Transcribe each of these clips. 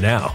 now.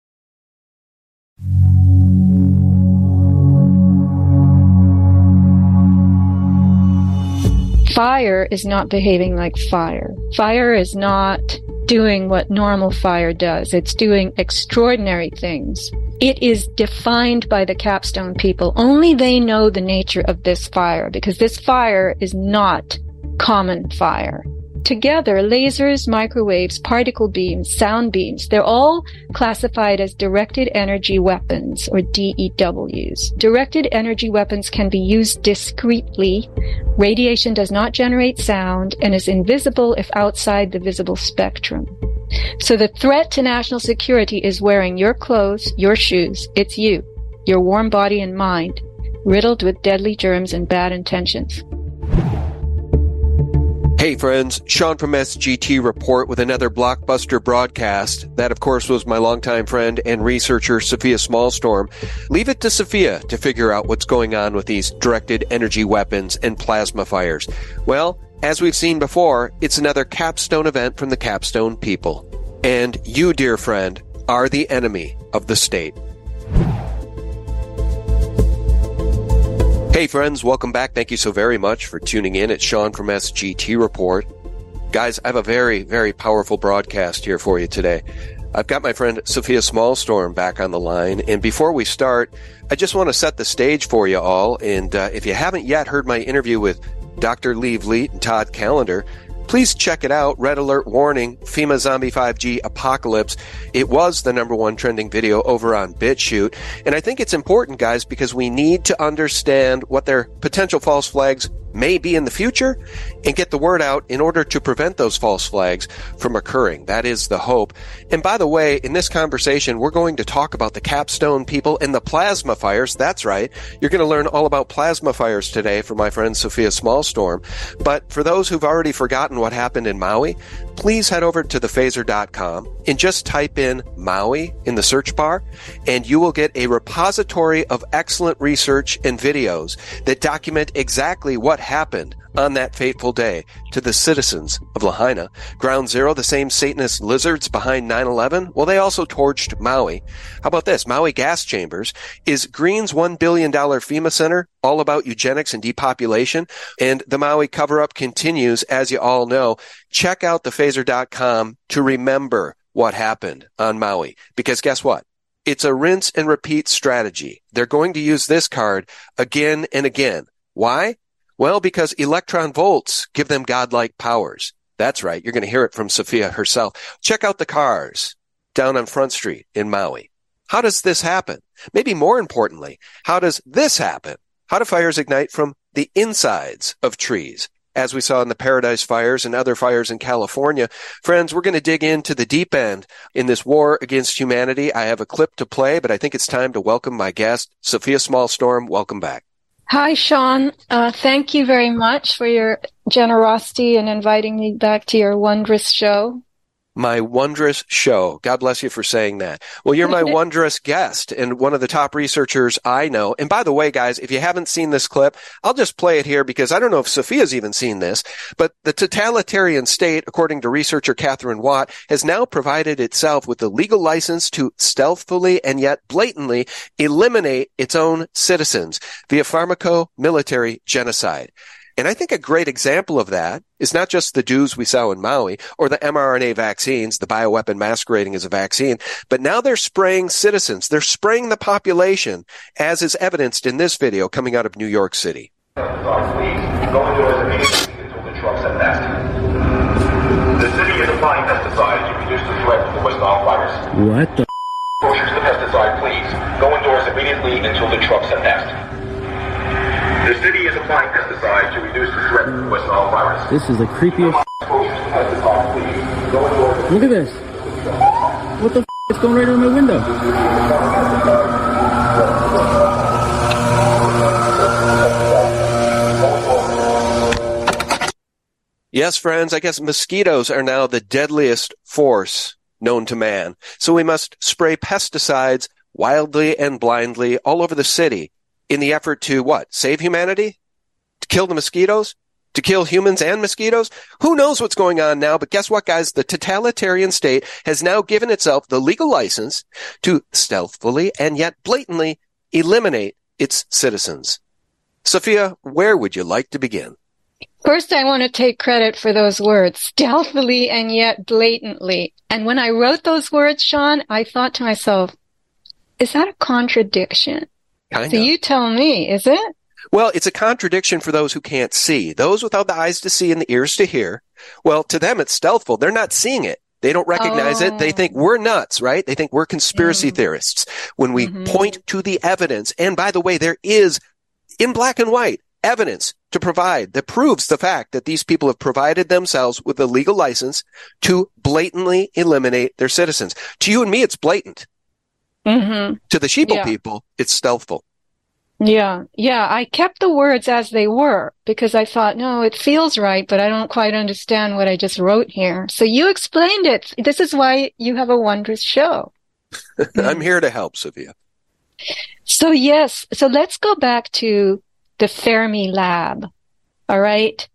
Fire is not behaving like fire. Fire is not doing what normal fire does. It's doing extraordinary things. It is defined by the capstone people. Only they know the nature of this fire because this fire is not common fire. Together, lasers, microwaves, particle beams, sound beams, they're all classified as directed energy weapons or DEWs. Directed energy weapons can be used discreetly. Radiation does not generate sound and is invisible if outside the visible spectrum. So the threat to national security is wearing your clothes, your shoes. It's you, your warm body and mind, riddled with deadly germs and bad intentions. Hey friends, Sean from SGT Report with another blockbuster broadcast. That of course was my longtime friend and researcher Sofia Smallstorm. Leave it to Sofia to figure out what's going on with these directed energy weapons and plasma fires. Well, as we've seen before, it's another capstone event from the capstone people. And you, dear friend, are the enemy of the state. Hey friends, welcome back. Thank you so very much for tuning in. It's Sean from SGT Report. Guys, I have a very, very powerful broadcast here for you today. I've got my friend Sofia Smallstorm back on the line. And before we start, I just want to set the stage for you all. And uh, if you haven't yet heard my interview with Dr. Lee Vliet and Todd Callender, Please check it out. Red alert warning, FEMA Zombie 5G Apocalypse. It was the number one trending video over on BitChute. And I think it's important, guys, because we need to understand what their potential false flags may be in the future and get the word out in order to prevent those false flags from occurring. That is the hope. And by the way, in this conversation, we're going to talk about the capstone people and the plasma fires. That's right. You're going to learn all about plasma fires today from my friend Sofia Smallstorm. But for those who've already forgotten what happened in Maui, please head over to thephaser.com and just type in Maui in the search bar and you will get a repository of excellent research and videos that document exactly what happened on that fateful day to the citizens of Lahaina. Ground Zero, the same Satanist lizards behind 9-11, well, they also torched Maui. How about this? Maui Gas Chambers is Green's $1 billion FEMA center all about eugenics and depopulation. And the Maui cover up continues, as you all know. Check out thephaser.com to remember what happened on Maui. Because guess what? It's a rinse and repeat strategy. They're going to use this card again and again. Why? Well, because electron volts give them godlike powers. That's right. You're going to hear it from Sofia herself. Check out the cars down on Front Street in Maui. How does this happen? Maybe more importantly, how does this happen? How do fires ignite from the insides of trees? As we saw in the Paradise fires and other fires in California. Friends, we're going to dig into the deep end in this war against humanity. I have a clip to play, but I think it's time to welcome my guest, Sofia Smallstorm. Welcome back. Hi, Sean. Uh, thank you very much for your generosity in inviting me back to your wondrous show my wondrous show. God bless you for saying that. Well, you're my wondrous guest and one of the top researchers I know. And by the way, guys, if you haven't seen this clip, I'll just play it here because I don't know if Sofia's even seen this, but the totalitarian state, according to researcher Katherine Watt, has now provided itself with the legal license to stealthily and yet blatantly eliminate its own citizens via pharmaco military genocide. And I think a great example of that is not just the DEWs we saw in Maui or the mRNA vaccines, the bioweapon masquerading as a vaccine, but now they're spraying citizens. They're spraying the population, as is evidenced in this video coming out of New York City. The city is applying pesticides to reduce the threat from the West Nile virus. What the? Exposure the pesticide, please. Go indoors immediately until the trucks have passed. The city is applying pesticides to reduce the threat of the West Nile virus. This is the creepiest. Look at this. What the f- It's going right on my window. Yes, friends, I guess mosquitoes are now the deadliest force known to man. So we must spray pesticides wildly and blindly all over the city in the effort to what? Save humanity? To kill the mosquitoes? To kill humans and mosquitoes? Who knows what's going on now? But guess what, guys? The totalitarian state has now given itself the legal license to stealthily and yet blatantly eliminate its citizens. Sofia, where would you like to begin? First, I want to take credit for those words, stealthily and yet blatantly. And when I wrote those words, Sean, I thought to myself, is that a contradiction? Kind so of. you tell me, is it? Well, it's a contradiction for those who can't see. Those without the eyes to see and the ears to hear. Well, to them, it's stealthful. They're not seeing it. They don't recognize it. They think we're nuts, right? They think we're conspiracy Mm. theorists. When we Mhm. point to the evidence, and by the way, there is in black and white evidence to provide that proves the fact that these people have provided themselves with a legal license to blatantly eliminate their citizens. To you and me, it's blatant. Mm-hmm. To the sheeple Yeah. people, it's stealthful. Yeah, yeah. I kept the words as they were because I thought, no, it feels right, but I don't quite understand what I just wrote here. So you explained it. This is why you have a wondrous show. I'm here to help, Sofia. So yes, so let's go back to the Fermi Lab. All right.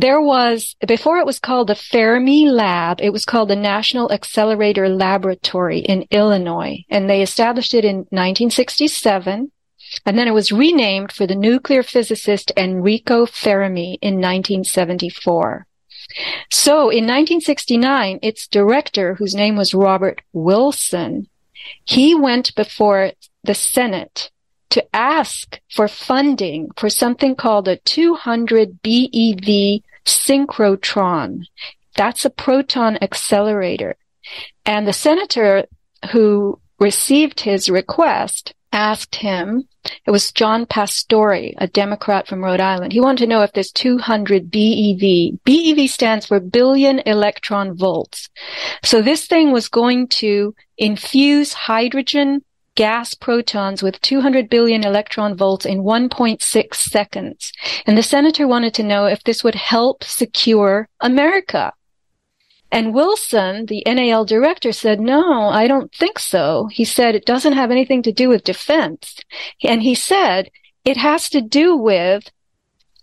There was, before it was called the Fermi Lab, it was called the National Accelerator Laboratory in Illinois. And they established it in 1967. And then it was renamed for the nuclear physicist Enrico Fermi in 1974. So in 1969, its director, whose name was Robert Wilson, he went before the Senate to ask for funding for something called a 200 BeV synchrotron. That's a proton accelerator. And the senator who received his request asked him, it was John Pastore, a Democrat from Rhode Island. He wanted to know if this 200 BeV, BeV stands for billion electron volts. So this thing was going to infuse hydrogen gas protons with 200 billion electron volts in 1.6 seconds. And the senator wanted to know if this would help secure America. And Wilson, the NAL director, said, no, I don't think so. He said it doesn't have anything to do with defense. And he said it has to do with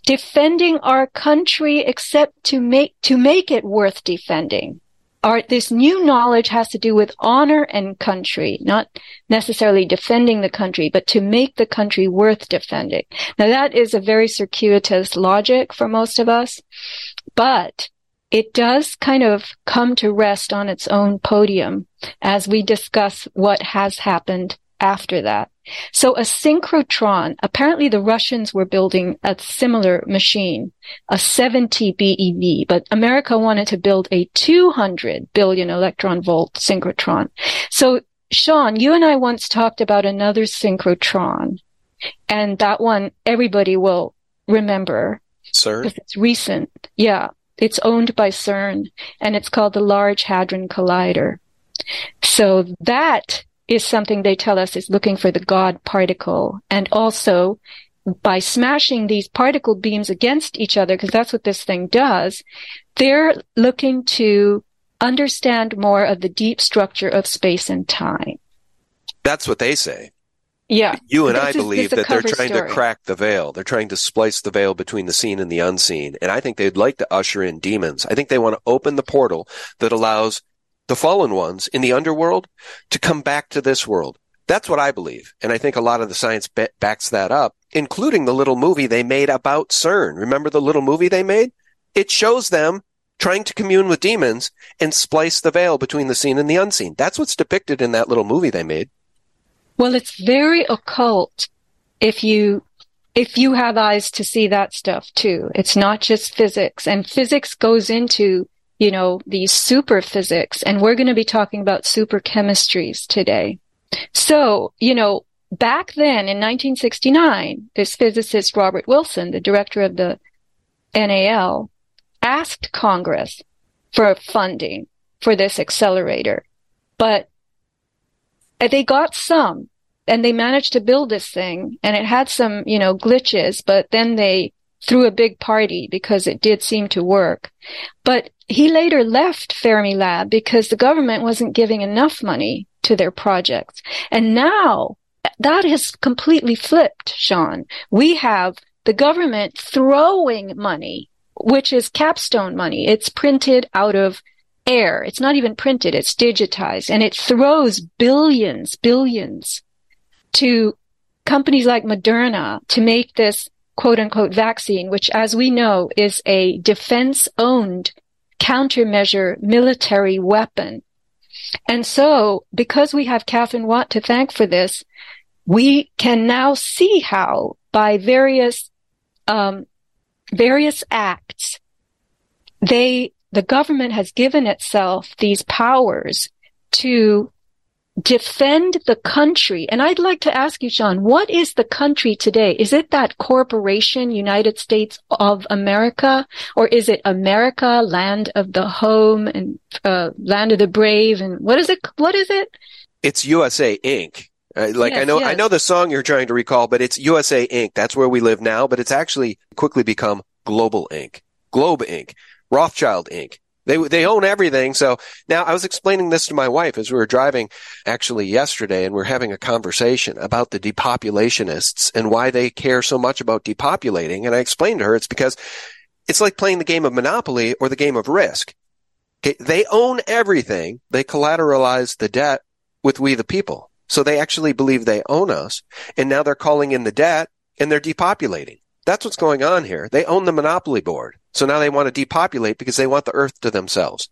defending our country except to make, to make it worth defending. Our, this new knowledge has to do with honor and country, not necessarily defending the country, but to make the country worth defending. Now that is a very circuitous logic for most of us, but it does kind of come to rest on its own podium as we discuss what has happened after that. So a synchrotron, apparently the Russians were building a similar machine, a 70 BeV, but America wanted to build a 200 billion electron volt synchrotron. So Sean, you and I once talked about another synchrotron and that one everybody will remember Sir? because it's recent. Yeah. It's owned by CERN and it's called the Large Hadron Collider. So that is something they tell us is looking for the God particle. And also by smashing these particle beams against each other, because that's what this thing does, they're looking to understand more of the deep structure of space and time. That's what they say. Yeah. You and This I is- believe that they're trying story. to crack the veil. They're trying to splice the veil between the seen and the unseen. And I think they'd like to usher in demons. I think they want to open the portal that allows the fallen ones in the underworld to come back to this world. That's what I believe. And I think a lot of the science ba- backs that up, including the little movie they made about CERN. Remember the little movie they made? It shows them trying to commune with demons and splice the veil between the seen and the unseen. That's what's depicted in that little movie they made. Well, it's very occult if you if you have eyes to see that stuff too. It's not just physics and physics goes into, you know, these super physics and we're going to be talking about super chemistries today. So, you know, back then in 1969, this physicist Robert Wilson, the director of the NAL, asked Congress for funding for this accelerator. But they got some and they managed to build this thing and it had some, you know, glitches, but then they threw a big party because it did seem to work. But he later left Fermilab because the government wasn't giving enough money to their projects. And now that has completely flipped, Sean. We have the government throwing money, which is capstone money. It's printed out of air. It's not even printed. It's digitized and it throws billions, billions to companies like Moderna to make this quote unquote vaccine, which as we know is a defense owned countermeasure military weapon. And so because we have Katherine Watt to thank for this, we can now see how by various, um, various acts, they, the government has given itself these powers to defend the country. And I'd like to ask you, Sean, what is the country today? Is it that corporation, United States of America, or is it America, land of the home and uh, land of the brave? And what is it? What is it? It's USA Inc. Uh, like Yes, I know, yes. I know the song you're trying to recall, but it's USA Inc. That's where we live now, but it's actually quickly become Global Inc. Globe Inc. Rothschild Inc. They, they own everything. So now I was explaining this to my wife as we were driving actually yesterday and we're having a conversation about the depopulationists and why they care so much about depopulating. And I explained to her it's because it's like playing the game of Monopoly or the game of Risk. Okay, they own everything. They collateralize the debt with we the people. So they actually believe they own us. And now they're calling in the debt and they're depopulating. That's what's going on here. They own the monopoly board. So now they want to depopulate because they want the earth to themselves.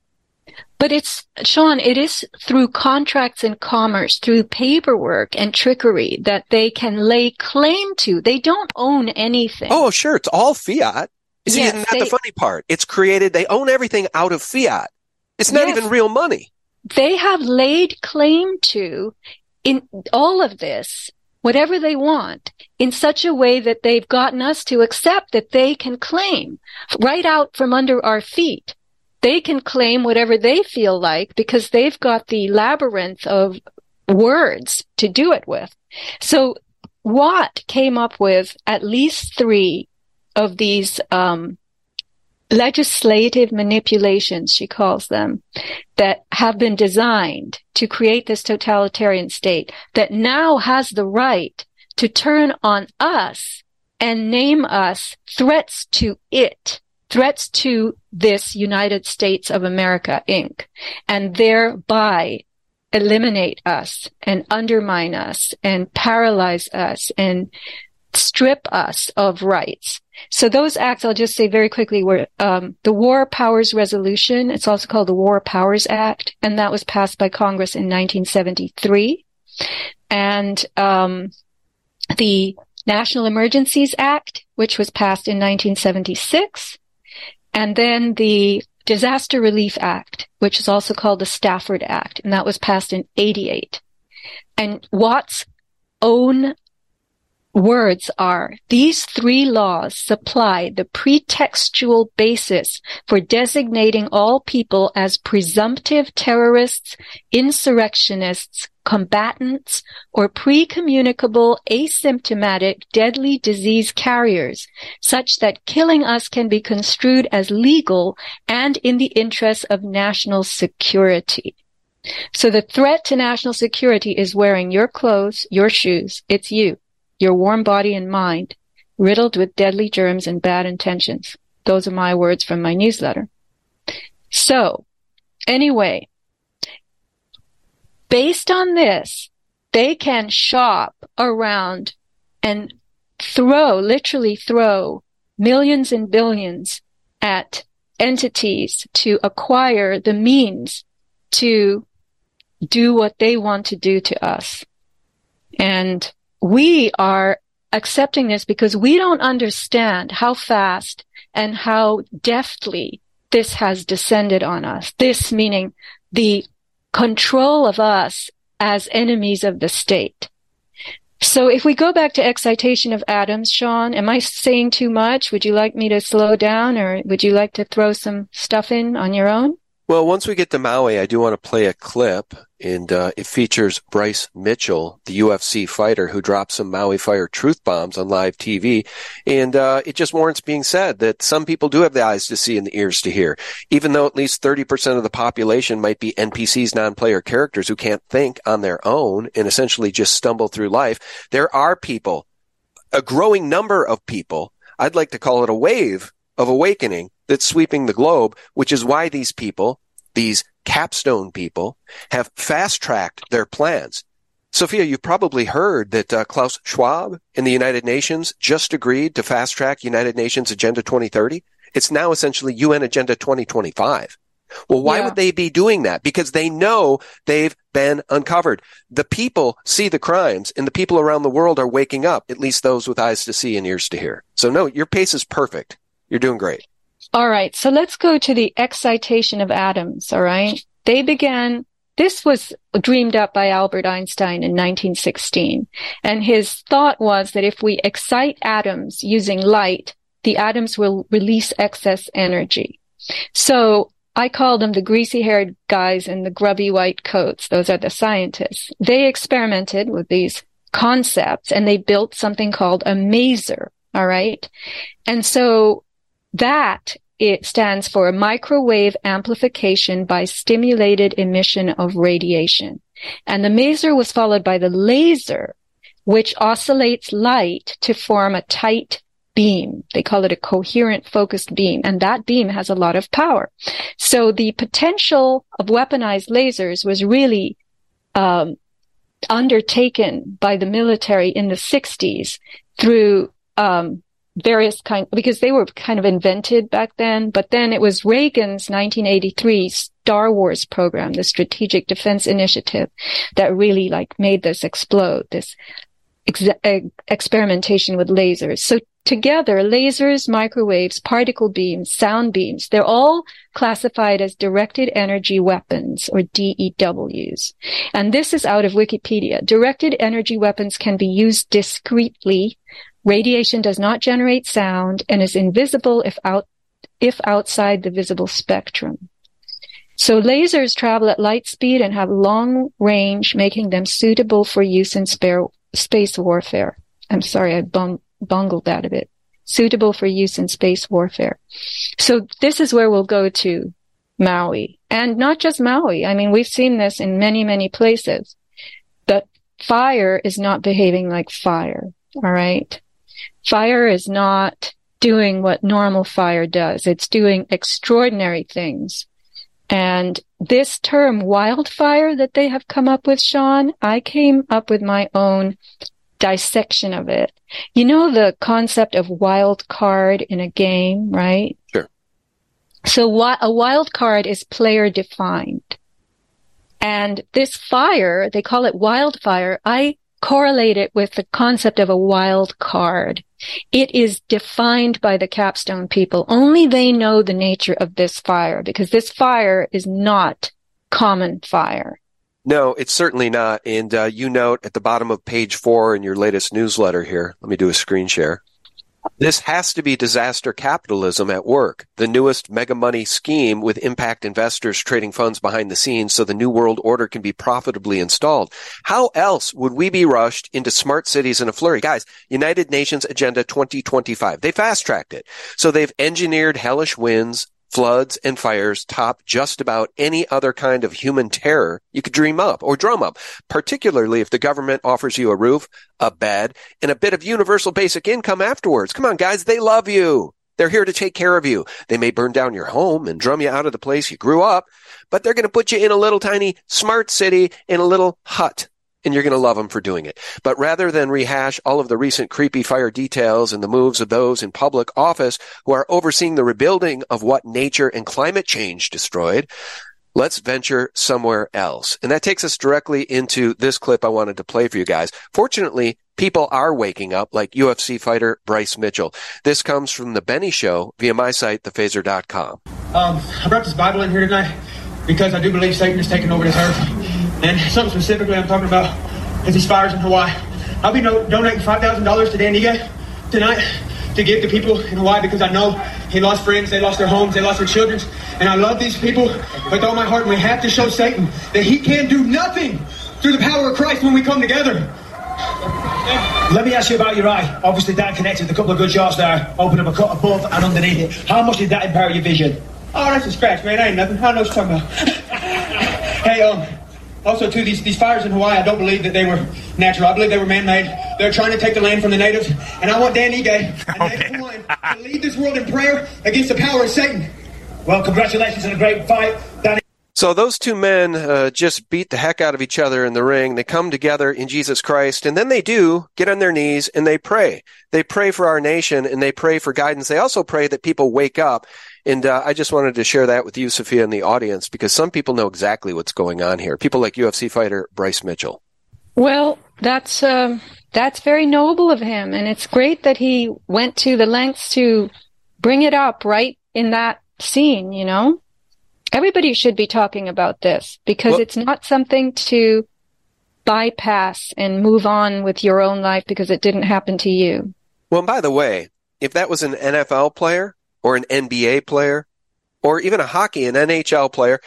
But it's, Sean, it is through contracts and commerce, through paperwork and trickery that they can lay claim to. They don't own anything. Oh, sure. It's all fiat. See, Yes, isn't that the funny part? It's created. They own everything out of fiat. It's not Yes. even real money. They have laid claim to in all of this, whatever they want, in such a way that they've gotten us to accept that they can claim right out from under our feet. They can claim whatever they feel like because they've got the labyrinth of words to do it with. So Watt came up with at least three of these um, legislative manipulations, she calls them, that have been designed to create this totalitarian state that now has the right to turn on us and name us threats to it, threats to this United States of America, Inc., and thereby eliminate us and undermine us and paralyze us and strip us of rights. So those acts, I'll just say very quickly, were um, the War Powers Resolution. It's also called the War Powers Act, and that was passed by Congress in 1973. And um, the National Emergencies Act, which was passed in 1976, and then the Disaster Relief Act, which is also called the Stafford Act, and that was passed in 88. And Watt's own words are these three laws supply the pretextual basis for designating all people as presumptive terrorists, insurrectionists, combatants, or pre-communicable asymptomatic deadly disease carriers, such that killing us can be construed as legal and in the interests of national security. So the threat to national security is wearing your clothes, your shoes. It's you your warm body and mind, riddled with deadly germs and bad intentions. Those are my words from my newsletter. So, anyway, based on this, they can shop around and throw, literally throw millions and billions at entities to acquire the means to do what they want to do to us. And we are accepting this because we don't understand how fast and how deftly this has descended on us. This meaning the control of us as enemies of the state. So if we go back to excitation of atoms, Sean, am I saying too much? Would you like me to slow down or would you like to throw some stuff in on your own? Well, once we get to Maui, I do want to play a clip, and uh, it features Bryce Mitchell, the UFC fighter who dropped some Maui Fire truth bombs on live TV. And uh, it just warrants being said that some people do have the eyes to see and the ears to hear. Even though at least 30% of the population might be NPCs, non-player characters who can't think on their own and essentially just stumble through life, there are people, a growing number of people, I'd like to call it a wave of awakening that's sweeping the globe, which is why these people, these capstone people, have fast tracked their plans. Sofia, you've probably heard that uh, Klaus Schwab in the United Nations just agreed to fast track United Nations Agenda 2030. It's now essentially UN Agenda 2025. Well, why yeah. would they be doing that? Because they know they've been uncovered. The people see the crimes and the people around the world are waking up, at least those with eyes to see and ears to hear. So no, your pace is perfect. You're doing great. All right. So let's go to the excitation of atoms. All right. They began, this was dreamed up by Albert Einstein in 1916. And his thought was that if we excite atoms using light, the atoms will release excess energy. So I call them the greasy haired guys in the grubby white coats. Those are the scientists. They experimented with these concepts and they built something called a maser. All right. And so that it stands for microwave amplification by stimulated emission of radiation. And the maser was followed by the laser, which oscillates light to form a tight beam. They call it a coherent focused beam. And that beam has a lot of power. So the potential of weaponized lasers was really, um, undertaken by the military in the 60s through um, various kind because they were kind of invented back then. But then it was Reagan's 1983 Star Wars program, the Strategic Defense Initiative, that really like made this explode. This ex- experimentation with lasers. So together, lasers, microwaves, particle beams, sound beams, they're all classified as directed energy weapons or DEWs. And this is out of Wikipedia. Directed energy weapons can be used discreetly Radiation does not generate sound and is invisible if out, if outside the visible spectrum. So lasers travel at light speed and have long range, making them suitable for use in spare, space warfare. I'm sorry, I bung, bungled that a bit. Suitable for use in space warfare. So this is where we'll go to Maui. And not just Maui. I mean, we've seen this in many, many places. But fire is not behaving like fire. All right. Fire is not doing what normal fire does. It's doing extraordinary things. And this term wildfire that they have come up with, Sean, I came up with my own dissection of it. You know the concept of wild card in a game, right? Sure. So a wild card is player defined. And this fire, they call it wildfire. I correlate it with the concept of a wild card. It is defined by the capstone people. Only they know the nature of this fire because this fire is not common fire. No, it's certainly not. And uh, you note at the bottom of page four in your latest newsletter here, let me do a screen share. This has to be disaster capitalism at work, the newest mega money scheme with impact investors trading funds behind the scenes so the new world order can be profitably installed. How else would we be rushed into smart cities in a flurry? Guys, United Nations Agenda 2025, they fast tracked it. So they've engineered hellish winds, floods and fires top just about any other kind of human terror you could dream up or drum up, particularly if the government offers you a roof, a bed, and a bit of universal basic income afterwards. Come on, guys, they love you. They're here to take care of you. They may burn down your home and drum you out of the place you grew up, but they're going to put you in a little tiny smart city in a little hut and you're going to love them for doing it. But rather than rehash all of the recent creepy fire details and the moves of those in public office who are overseeing the rebuilding of what nature and climate change destroyed, let's venture somewhere else. And that takes us directly into this clip I wanted to play for you guys. Fortunately, people are waking up like UFC fighter Bryce Mitchell. This comes from the Benny Show via my site, thephaser.com. Um, I brought this Bible in here tonight because I do believe Satan is taking over this earth. And something specifically I'm talking about is these fires in Hawaii. I'll be no- donating $5,000 to Dan Ige tonight to give to people in Hawaii because I know he lost friends, they lost their homes, they lost their children. And I love these people with all my heart. And we have to show Satan that he can do nothing through the power of Christ when we come together. Let me ask you about your eye. Obviously, that connected a couple of good shots there. opened up a cut above and underneath it. How much did that impair your vision? Oh, that's a scratch, man. That ain't nothing. I know what you're talking about. hey, um, also, too, these, these fires in Hawaii, I don't believe that they were natural. I believe they were man-made. They're trying to take the land from the natives. And I want Dan Ige and Native Hawaiian to lead this world in prayer against the power of Satan. Well, congratulations on a great fight. Danny. So those two men uh, just beat the heck out of each other in the ring. They come together in Jesus Christ, and then they do get on their knees and they pray. They pray for our nation and they pray for guidance. They also pray that people wake up. And uh, I just wanted to share that with you, Sofia, and the audience, because some people know exactly what's going on here. People like UFC fighter Bryce Mitchell. Well, that's um, that's very noble of him, and it's great that he went to the lengths to bring it up right in that scene. You know, everybody should be talking about this because Well- it's not something to bypass and move on with your own life because it didn't happen to you. Well, and by the way, if that was an NFL player or an NBA player or even a hockey and NHL player,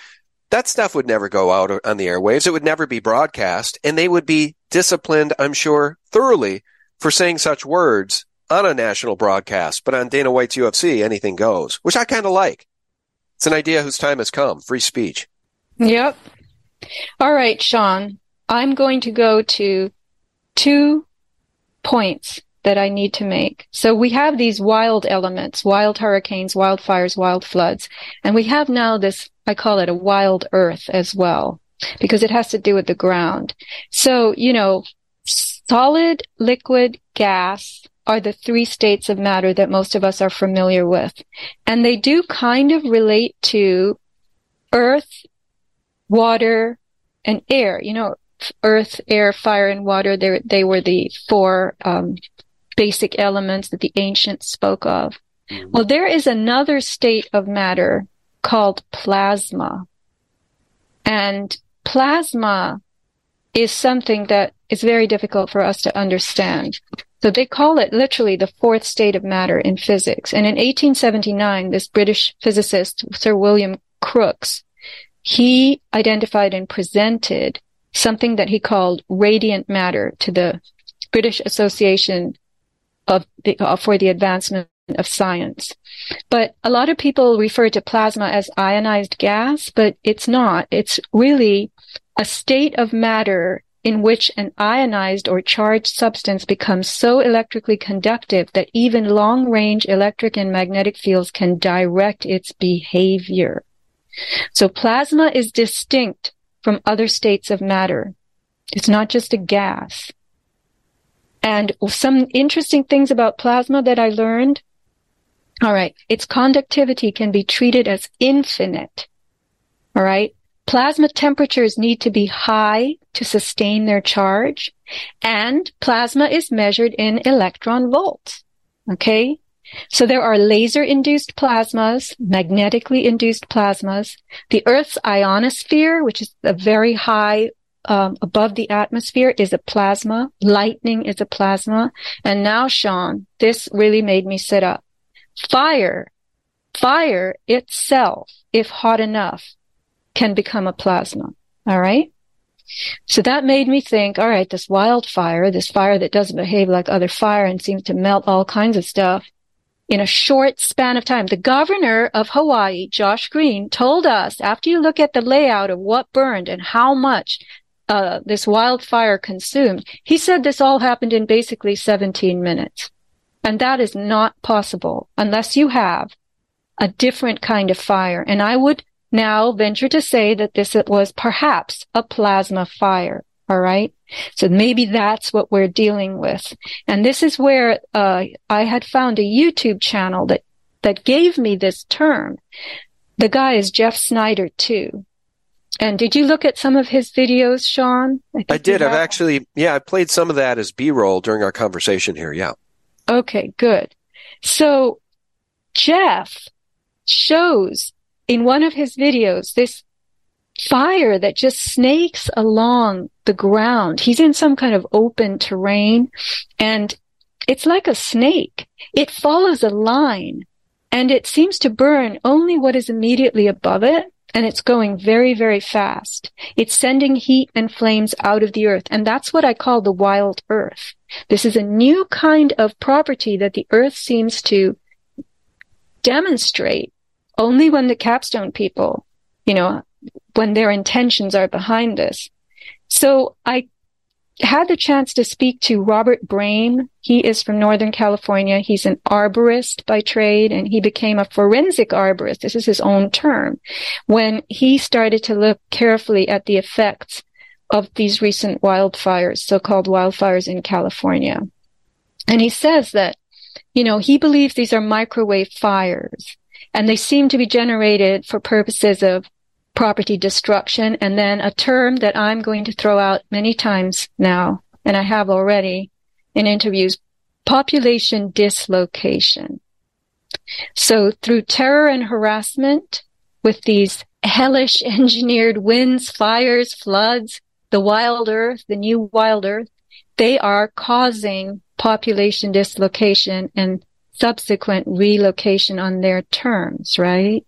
that stuff would never go out on the airwaves. It would never be broadcast and they would be disciplined, I'm sure, thoroughly for saying such words on a national broadcast. But on Dana White's UFC, anything goes, which I kind of like. It's an idea whose time has come. Free speech. Yep. All right, Sean. I'm going to go to two points that I need to make. So we have these wild elements, wild hurricanes, wildfires, wild floods, and we have now this, I call it a wild earth as well, because it has to do with the ground. So, you know, solid, liquid, gas are the three states of matter that most of us are familiar with. And they do kind of relate to earth, water, and air. You know, earth, air, fire, and water, they, they were the four um, basic elements that the ancients spoke of. Well, there is another state of matter called plasma. And plasma is something that is very difficult for us to understand. So they call it literally the fourth state of matter in physics. And in 1879, this British physicist, Sir William Crookes, he identified and presented something that he called radiant matter to the British Association of the, uh, for the Advancement of Science. But a lot of people refer to plasma as ionized gas, but it's not. It's really a state of matter in which an ionized or charged substance becomes so electrically conductive that even long range electric and magnetic fields can direct its behavior. So plasma is distinct from other states of matter. It's not just a gas. And some interesting things about plasma that I learned. All right. Its conductivity can be treated as infinite. All right. Plasma temperatures need to be high to sustain their charge and plasma is measured in electron volts. Okay. So there are laser induced plasmas, magnetically induced plasmas, the Earth's ionosphere, which is a very high um, above the atmosphere is a plasma. Lightning is a plasma. And now, Sean, this really made me sit up. Fire, fire itself, if hot enough, can become a plasma. All right. So that made me think, all right, this wildfire, this fire that doesn't behave like other fire and seems to melt all kinds of stuff in a short span of time. The governor of Hawaii, Josh Green, told us after you look at the layout of what burned and how much uh, this wildfire consumed, he said this all happened in basically 17 minutes. And that is not possible unless you have a different kind of fire. And I would now venture to say that this was perhaps a plasma fire. All right. So maybe that's what we're dealing with. And this is where, uh, I had found a YouTube channel that, that gave me this term. The guy is Jeff Snyder too. And did you look at some of his videos, Sean? think I did. I've actually, yeah, I played some of that as B-roll during our conversation here. Yeah. Okay, good. So Jeff shows in one of his videos this fire that just snakes along the ground. He's in some kind of open terrain and it's like a snake. It follows a line and it seems to burn only what is immediately above it. And it's going very, very fast. It's sending heat and flames out of the earth. And that's what I call the wild earth. This is a new kind of property that the earth seems to demonstrate only when the capstone people, you know, when their intentions are behind this. So I had the chance to speak to Robert Brame. He is from Northern California. He's an arborist by trade and he became a forensic arborist. This is his own term when he started to look carefully at the effects of these recent wildfires, so-called wildfires in California. And he says that, you know, he believes these are microwave fires and they seem to be generated for purposes of property destruction. And then a term that I'm going to throw out many times now, and I have already in interviews, population dislocation. So through terror and harassment with these hellish engineered winds, fires, floods, the wild earth, the new wild earth, they are causing population dislocation and subsequent relocation on their terms, right?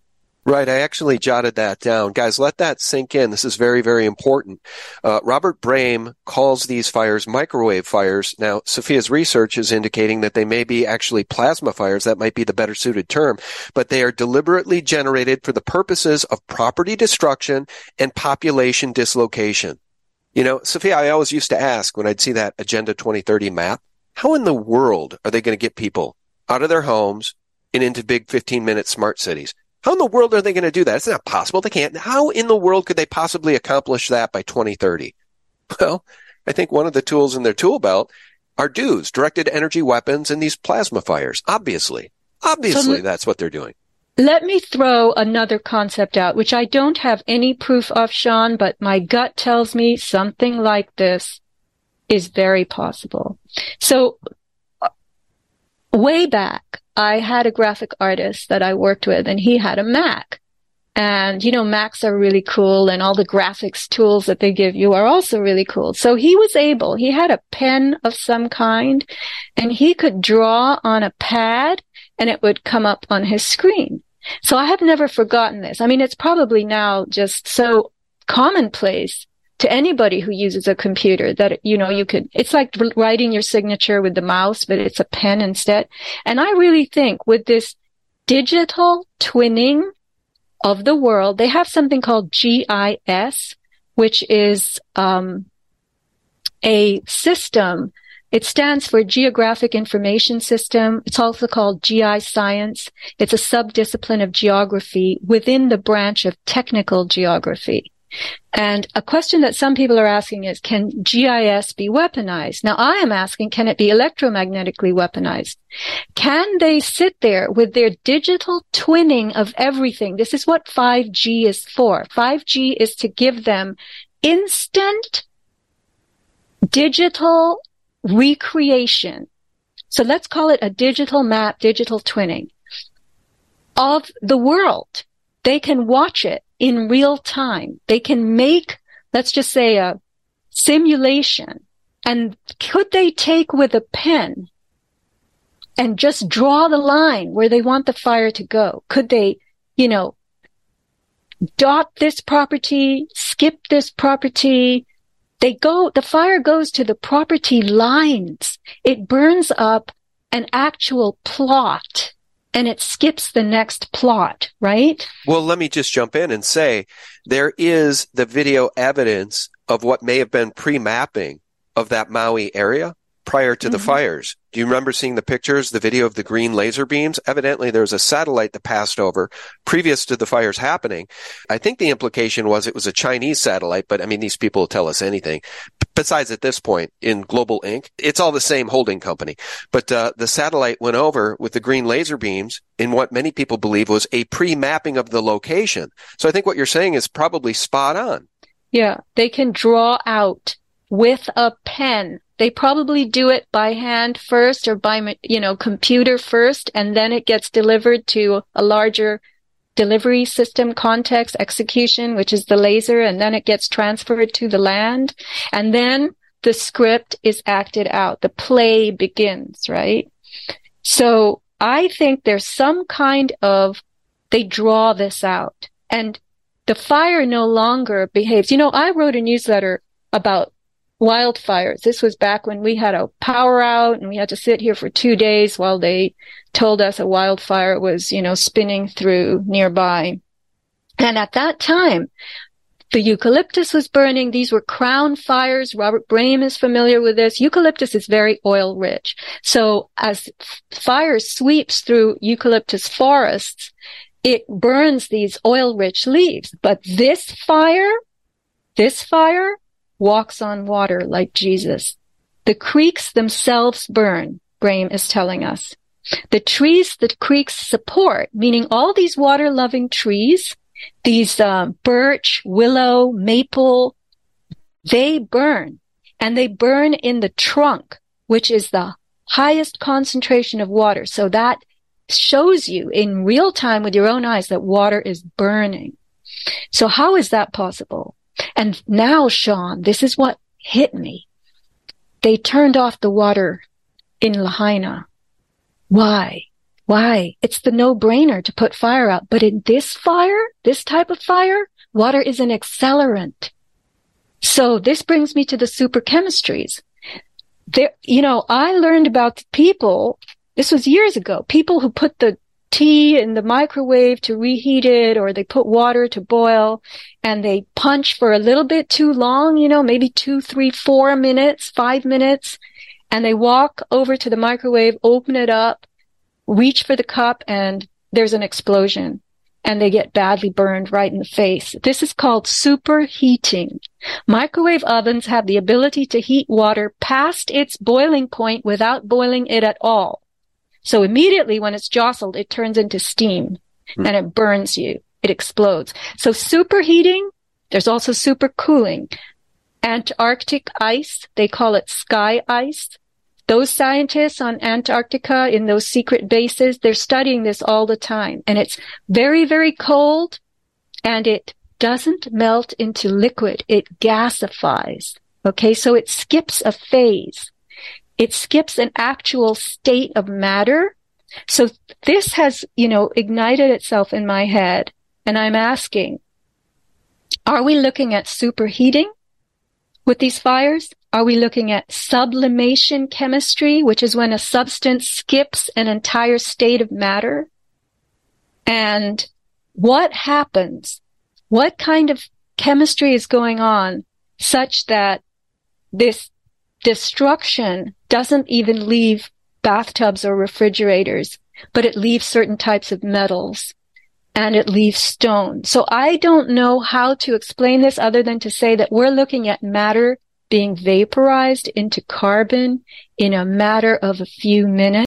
Right. I actually jotted that down. Guys, let that sink in. This is very, very important. Uh, Robert Brame calls these fires microwave fires. Now, Sofia's research is indicating that they may be actually plasma fires. That might be the better suited term, but they are deliberately generated for the purposes of property destruction and population dislocation. You know, Sofia, I always used to ask when I'd see that Agenda 2030 map, how in the world are they going to get people out of their homes and into big 15 minute smart cities? How in the world are they going to do that? It's not possible. They can't. How in the world could they possibly accomplish that by 2030? Well, I think one of the tools in their tool belt are DEWs, directed energy weapons, and these plasma fires. Obviously. Obviously, so, that's what they're doing. Let me throw another concept out, which I don't have any proof of, Sean, but my gut tells me something like this is very possible. So way back, I had a graphic artist that I worked with and he had a Mac. And, you know, Macs are really cool and all the graphics tools that they give you are also really cool. So he was able, he had a pen of some kind and he could draw on a pad and it would come up on his screen. So I have never forgotten this. I mean, it's probably now just so commonplace to anybody who uses a computer that, you know, you could, it's like writing your signature with the mouse, but it's a pen instead. And I really think with this digital twinning of the world, they have something called GIS, which is, um, a system. It stands for Geographic Information System. It's also called GI Science. It's a subdiscipline of geography within the branch of technical geography. And a question that some people are asking is, can GIS be weaponized? Now I am asking, can it be electromagnetically weaponized? Can they sit there with their digital twinning of everything? This is what 5G is for. 5G is to give them instant digital recreation. So let's call it a digital map, digital twinning of the world. They can watch it in real time. They can make, let's just say a simulation. And could they take with a pen and just draw the line where they want the fire to go? Could they, you know, dot this property, skip this property? They go, the fire goes to the property lines. It burns up an actual plot and it skips the next plot, right? Well, let me just jump in and say there is the video evidence of what may have been pre-mapping of that Maui area prior to mm-hmm. the fires. Do you remember seeing the pictures, the video of the green laser beams? Evidently there was a satellite that passed over previous to the fires happening. I think the implication was it was a Chinese satellite, but I mean, these people tell us anything. Besides at this point in Global Inc., it's all the same holding company. But uh, the satellite went over with the green laser beams in what many people believe was a pre-mapping of the location. So I think what you're saying is probably spot on. Yeah, they can draw out with a pen they probably do it by hand first or by, you know, computer first, and then it gets delivered to a larger delivery system context execution, which is the laser, and then it gets transferred to the land. And then the script is acted out. The play begins, right? So I think there's some kind of, they draw this out and the fire no longer behaves. You know, I wrote a newsletter about wildfires. This was back when we had a power out and we had to sit here for two days while they told us a wildfire was, you know, spinning through nearby. And at that time, the eucalyptus was burning. These were crown fires. Robert Brame is familiar with this. Eucalyptus is very oil rich. So as fire sweeps through eucalyptus forests, it burns these oil rich leaves. But this fire, this fire walks on water like Jesus. The creeks themselves burn, Graham is telling us. The trees that creeks support, meaning all these water loving trees, these uh, birch, willow, maple, they burn and they burn in the trunk, which is the highest concentration of water. So that shows you in real time with your own eyes that water is burning. So how is that possible? And now, Sean, this is what hit me. They turned off the water in Lahaina. Why? Why? It's the no-brainer to put fire out. But in this fire, this type of fire, water is an accelerant. So this brings me to the super chemistries. There, you know, I learned about people, this was years ago, people who put the tea in the microwave to reheat it or they put water to boil and they punch for a little bit too long, you know, maybe two, three, four minutes, five minutes. And they walk over to the microwave, open it up, reach for the cup and there's an explosion and they get badly burned right in the face. This is called superheating. Microwave ovens have the ability to heat water past its boiling point without boiling it at all. So immediately when it's jostled, it turns into steam mm. and it burns you. It explodes. So superheating, there's also supercooling. Antarctic ice, they call it sky ice. Those scientists on Antarctica in those secret bases, they're studying this all the time. And it's very, very cold and it doesn't melt into liquid. It gasifies. Okay. So it skips a phase. It skips an actual state of matter. So this has, you know, ignited itself in my head. And I'm asking, are we looking at superheating with these fires? Are we looking at sublimation chemistry, which is when a substance skips an entire state of matter? And what happens? What kind of chemistry is going on such that this destruction doesn't even leave bathtubs or refrigerators, but it leaves certain types of metals and it leaves stone. So I don't know how to explain this other than to say that we're looking at matter being vaporized into carbon in a matter of a few minutes.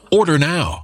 Order now.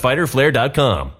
www.fighterflare.com.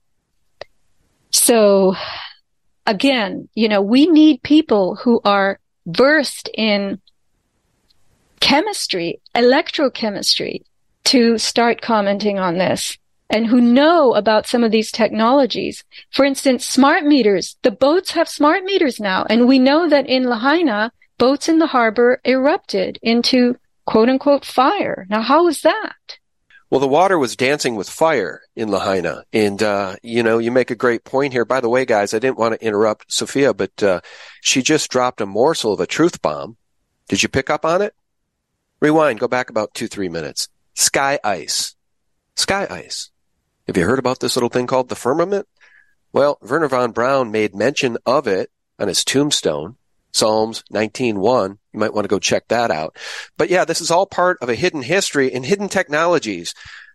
So again, you know, we need people who are versed in chemistry, electrochemistry to start commenting on this and who know about some of these technologies. For instance, smart meters. The boats have smart meters now. And we know that in Lahaina, boats in the harbor erupted into quote unquote fire. Now, how is that? Well, the water was dancing with fire in Lahaina. And, uh, you know, you make a great point here. By the way, guys, I didn't want to interrupt Sofia, but, uh, she just dropped a morsel of a truth bomb. Did you pick up on it? Rewind, go back about two, three minutes. Sky ice. Sky ice. Have you heard about this little thing called the firmament? Well, Wernher von Braun made mention of it on his tombstone. Psalms 19.1. You might want to go check that out. But yeah, this is all part of a hidden history and hidden technologies.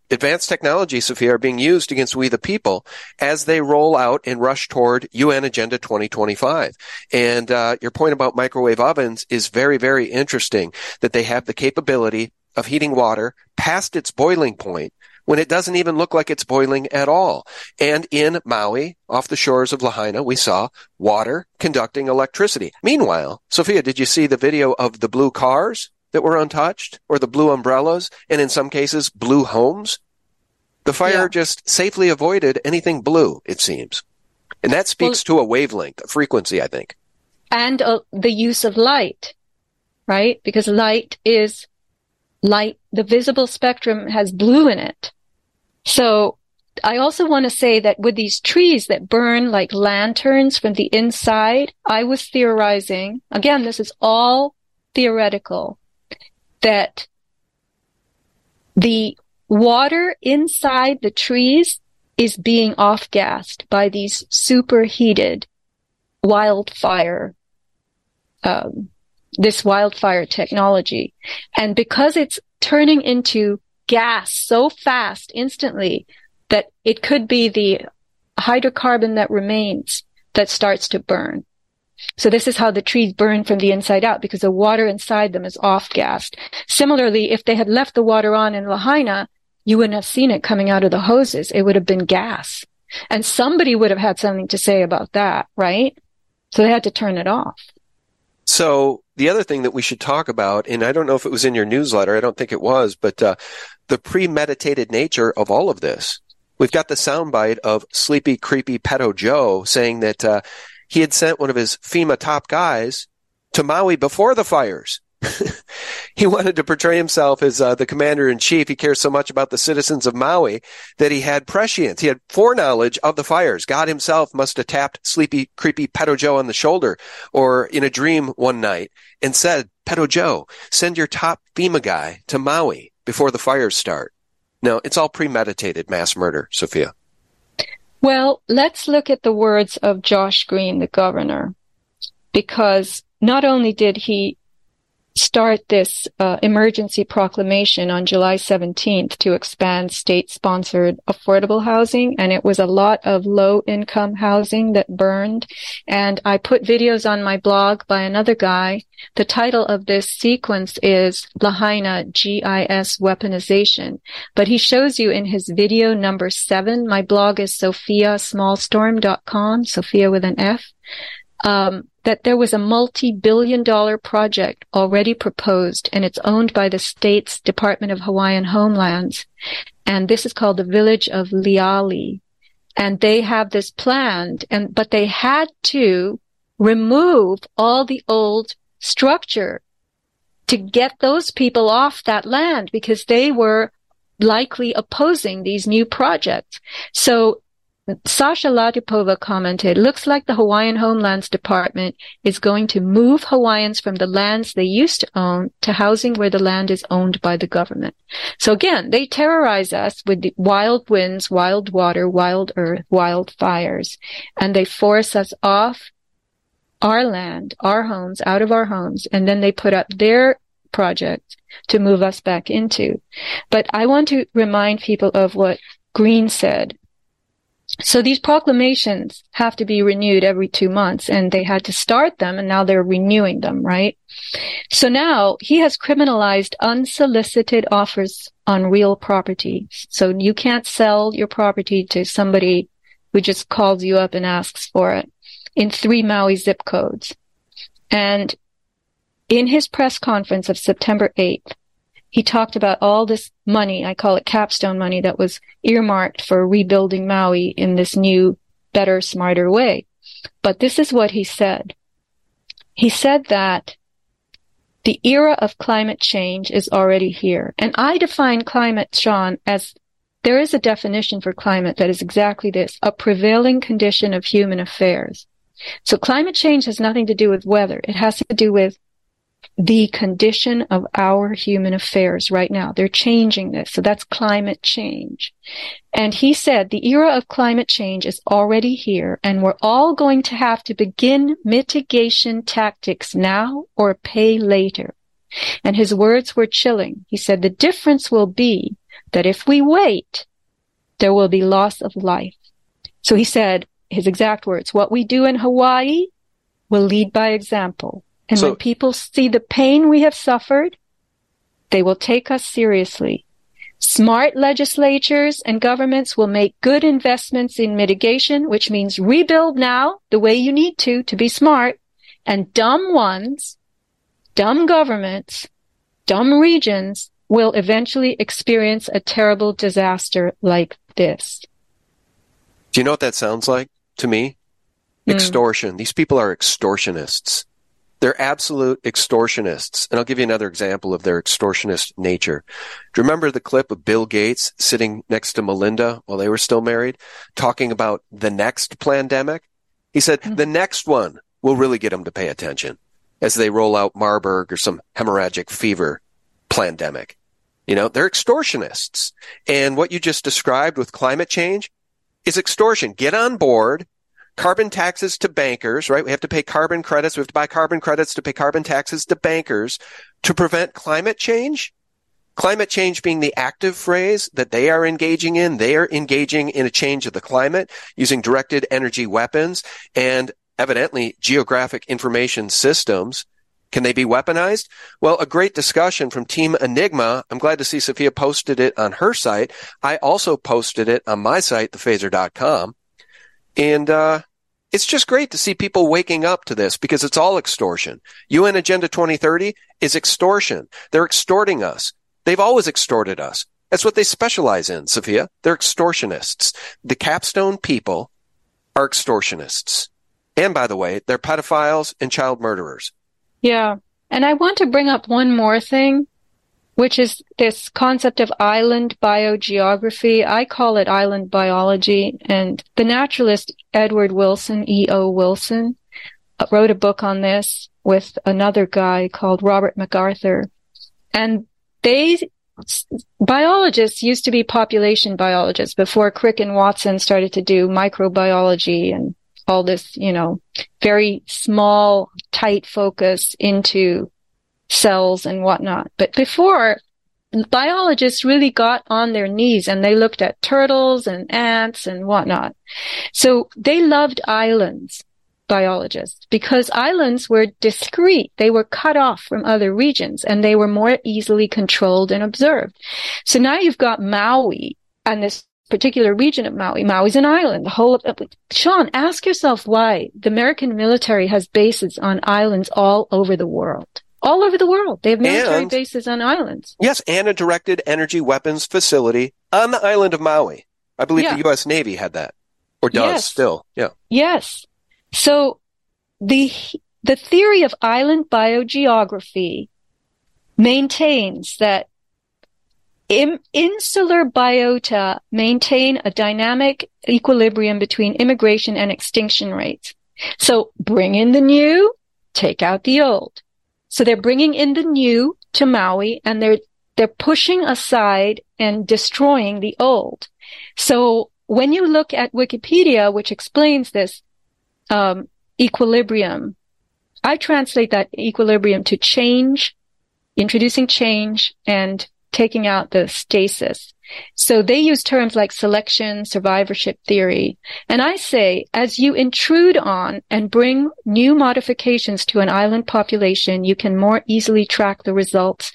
Advanced technologies, Sofia, are being used against we the people as they roll out and rush toward UN Agenda 2025. And uh, your point about microwave ovens is very, very interesting that they have the capability of heating water past its boiling point when it doesn't even look like it's boiling at all. And in Maui, off the shores of Lahaina, we saw water conducting electricity. Meanwhile, Sofia, did you see the video of the blue cars that were untouched or the blue umbrellas and in some cases blue homes? The fire yeah. just safely avoided anything blue, it seems. And that speaks well, to a wavelength, a frequency, I think. And uh, the use of light, right? Because light is light, the visible spectrum has blue in it. So I also want to say that with these trees that burn like lanterns from the inside, I was theorizing, again, this is all theoretical, that the water inside the trees is being off gassed by these superheated wildfire, um, this wildfire technology. And because it's turning into gas so fast instantly that it could be the hydrocarbon that remains that starts to burn. So this is how the trees burn from the inside out because the water inside them is off gassed. Similarly, if they had left the water on in Lahaina, you wouldn't have seen it coming out of the hoses. It would have been gas. And somebody would have had something to say about that, right? So they had to turn it off. So the other thing that we should talk about, and I don't know if it was in your newsletter, I don't think it was, but uh, the premeditated nature of all of this. We've got the soundbite of sleepy, creepy pedo Joe saying that uh, he had sent one of his FEMA top guys to Maui before the fires. He wanted to portray himself as uh, the commander in chief. He cares so much about the citizens of Maui that he had prescience. He had foreknowledge of the fires. God himself must have tapped sleepy, creepy Peto Joe on the shoulder or in a dream one night and said, Peto Joe, send your top FEMA guy to Maui before the fires start. No, it's all premeditated mass murder, Sofia. Well, let's look at the words of Josh Green, the governor, because not only did he start this uh, emergency proclamation on July 17th to expand state sponsored affordable housing. And it was a lot of low income housing that burned. And I put videos on my blog by another guy. The title of this sequence is Lahaina GIS weaponization, but he shows you in his video number seven. My blog is sofiasmallstorm.com, Sofia with an F. Um, that there was a multi-billion dollar project already proposed and it's owned by the state's Department of Hawaiian Homelands. And this is called the village of Leiali'i. And they have this planned and, but they had to remove all the old structure to get those people off that land because they were likely opposing these new projects. So Sasha Latypova commented, looks like the Hawaiian Homelands Department is going to move Hawaiians from the lands they used to own to housing where the land is owned by the government. So again, they terrorize us with the wild winds, wild water, wild earth, wild fires, and they force us off our land, our homes, out of our homes, and then they put up their project to move us back into. But I want to remind people of what Green said so these proclamations have to be renewed every two months and they had to start them and now they're renewing them, right? So now he has criminalized unsolicited offers on real property. So you can't sell your property to somebody who just calls you up and asks for it in three Maui zip codes. And in his press conference of September 8th, he talked about all this money, I call it capstone money, that was earmarked for rebuilding Maui in this new, better, smarter way. But this is what he said. He said that the era of climate change is already here. And I define climate, Sean, as there is a definition for climate that is exactly this, a prevailing condition of human affairs. So climate change has nothing to do with weather. It has to do with the condition of our human affairs right now. They're changing this. So that's climate change. And he said the era of climate change is already here and we're all going to have to begin mitigation tactics now or pay later. And his words were chilling. He said the difference will be that if we wait, there will be loss of life. So he said his exact words, what we do in Hawaii will lead by example. And so, when people see the pain we have suffered, they will take us seriously. Smart legislatures and governments will make good investments in mitigation, which means rebuild now the way you need to to be smart. And dumb ones, dumb governments, dumb regions will eventually experience a terrible disaster like this. Do you know what that sounds like to me? Mm. Extortion. These people are extortionists. They're absolute extortionists. And I'll give you another example of their extortionist nature. Do you remember the clip of Bill Gates sitting next to Melinda while they were still married, talking about the next pandemic? He said, mm-hmm. the next one will really get them to pay attention as they roll out Marburg or some hemorrhagic fever pandemic. You know, they're extortionists. And what you just described with climate change is extortion. Get on board carbon taxes to bankers, right? We have to pay carbon credits. We have to buy carbon credits to pay carbon taxes to bankers to prevent climate change. Climate change being the active phrase that they are engaging in. They are engaging in a change of the climate using directed energy weapons and evidently geographic information systems. Can they be weaponized? Well, a great discussion from Team Enigma. I'm glad to see Sofia posted it on her site. I also posted it on my site, thephaser.com. And uh, it's just great to see people waking up to this because it's all extortion. UN Agenda 2030 is extortion. They're extorting us. They've always extorted us. That's what they specialize in, Sofia. They're extortionists. The capstone people are extortionists. And by the way, they're pedophiles and child murderers. Yeah. And I want to bring up one more thing which is this concept of island biogeography. I call it island biology. And the naturalist Edward Wilson, E.O. Wilson, wrote a book on this with another guy called Robert MacArthur. And they, biologists used to be population biologists before Crick and Watson started to do microbiology and all this, you know, very small, tight focus into cells and whatnot. But before, biologists really got on their knees and they looked at turtles and ants and whatnot. So they loved islands, biologists, because islands were discrete. They were cut off from other regions and they were more easily controlled and observed. So now you've got Maui and this particular region of Maui. Maui's an island. The whole of, Sean, ask yourself why the American military has bases on islands all over the world. All over the world. They have military And- bases on islands. Yes, and a directed energy weapons facility on the island of Maui. I believe Yeah. the U.S. Navy had that, or does Yes. still. Yeah. Yes. So the the theory of island biogeography maintains that im- insular biota maintain a dynamic equilibrium between immigration and extinction rates. So bring in the new, take out the old. So they're bringing in the new to Maui and they're they're pushing aside and destroying the old. So when you look at Wikipedia, which explains this um, equilibrium, I translate that equilibrium to change, introducing change and taking out the stasis. So they use terms like selection, survivorship theory. And I say, as you intrude on and bring new modifications to an island population, you can more easily track the results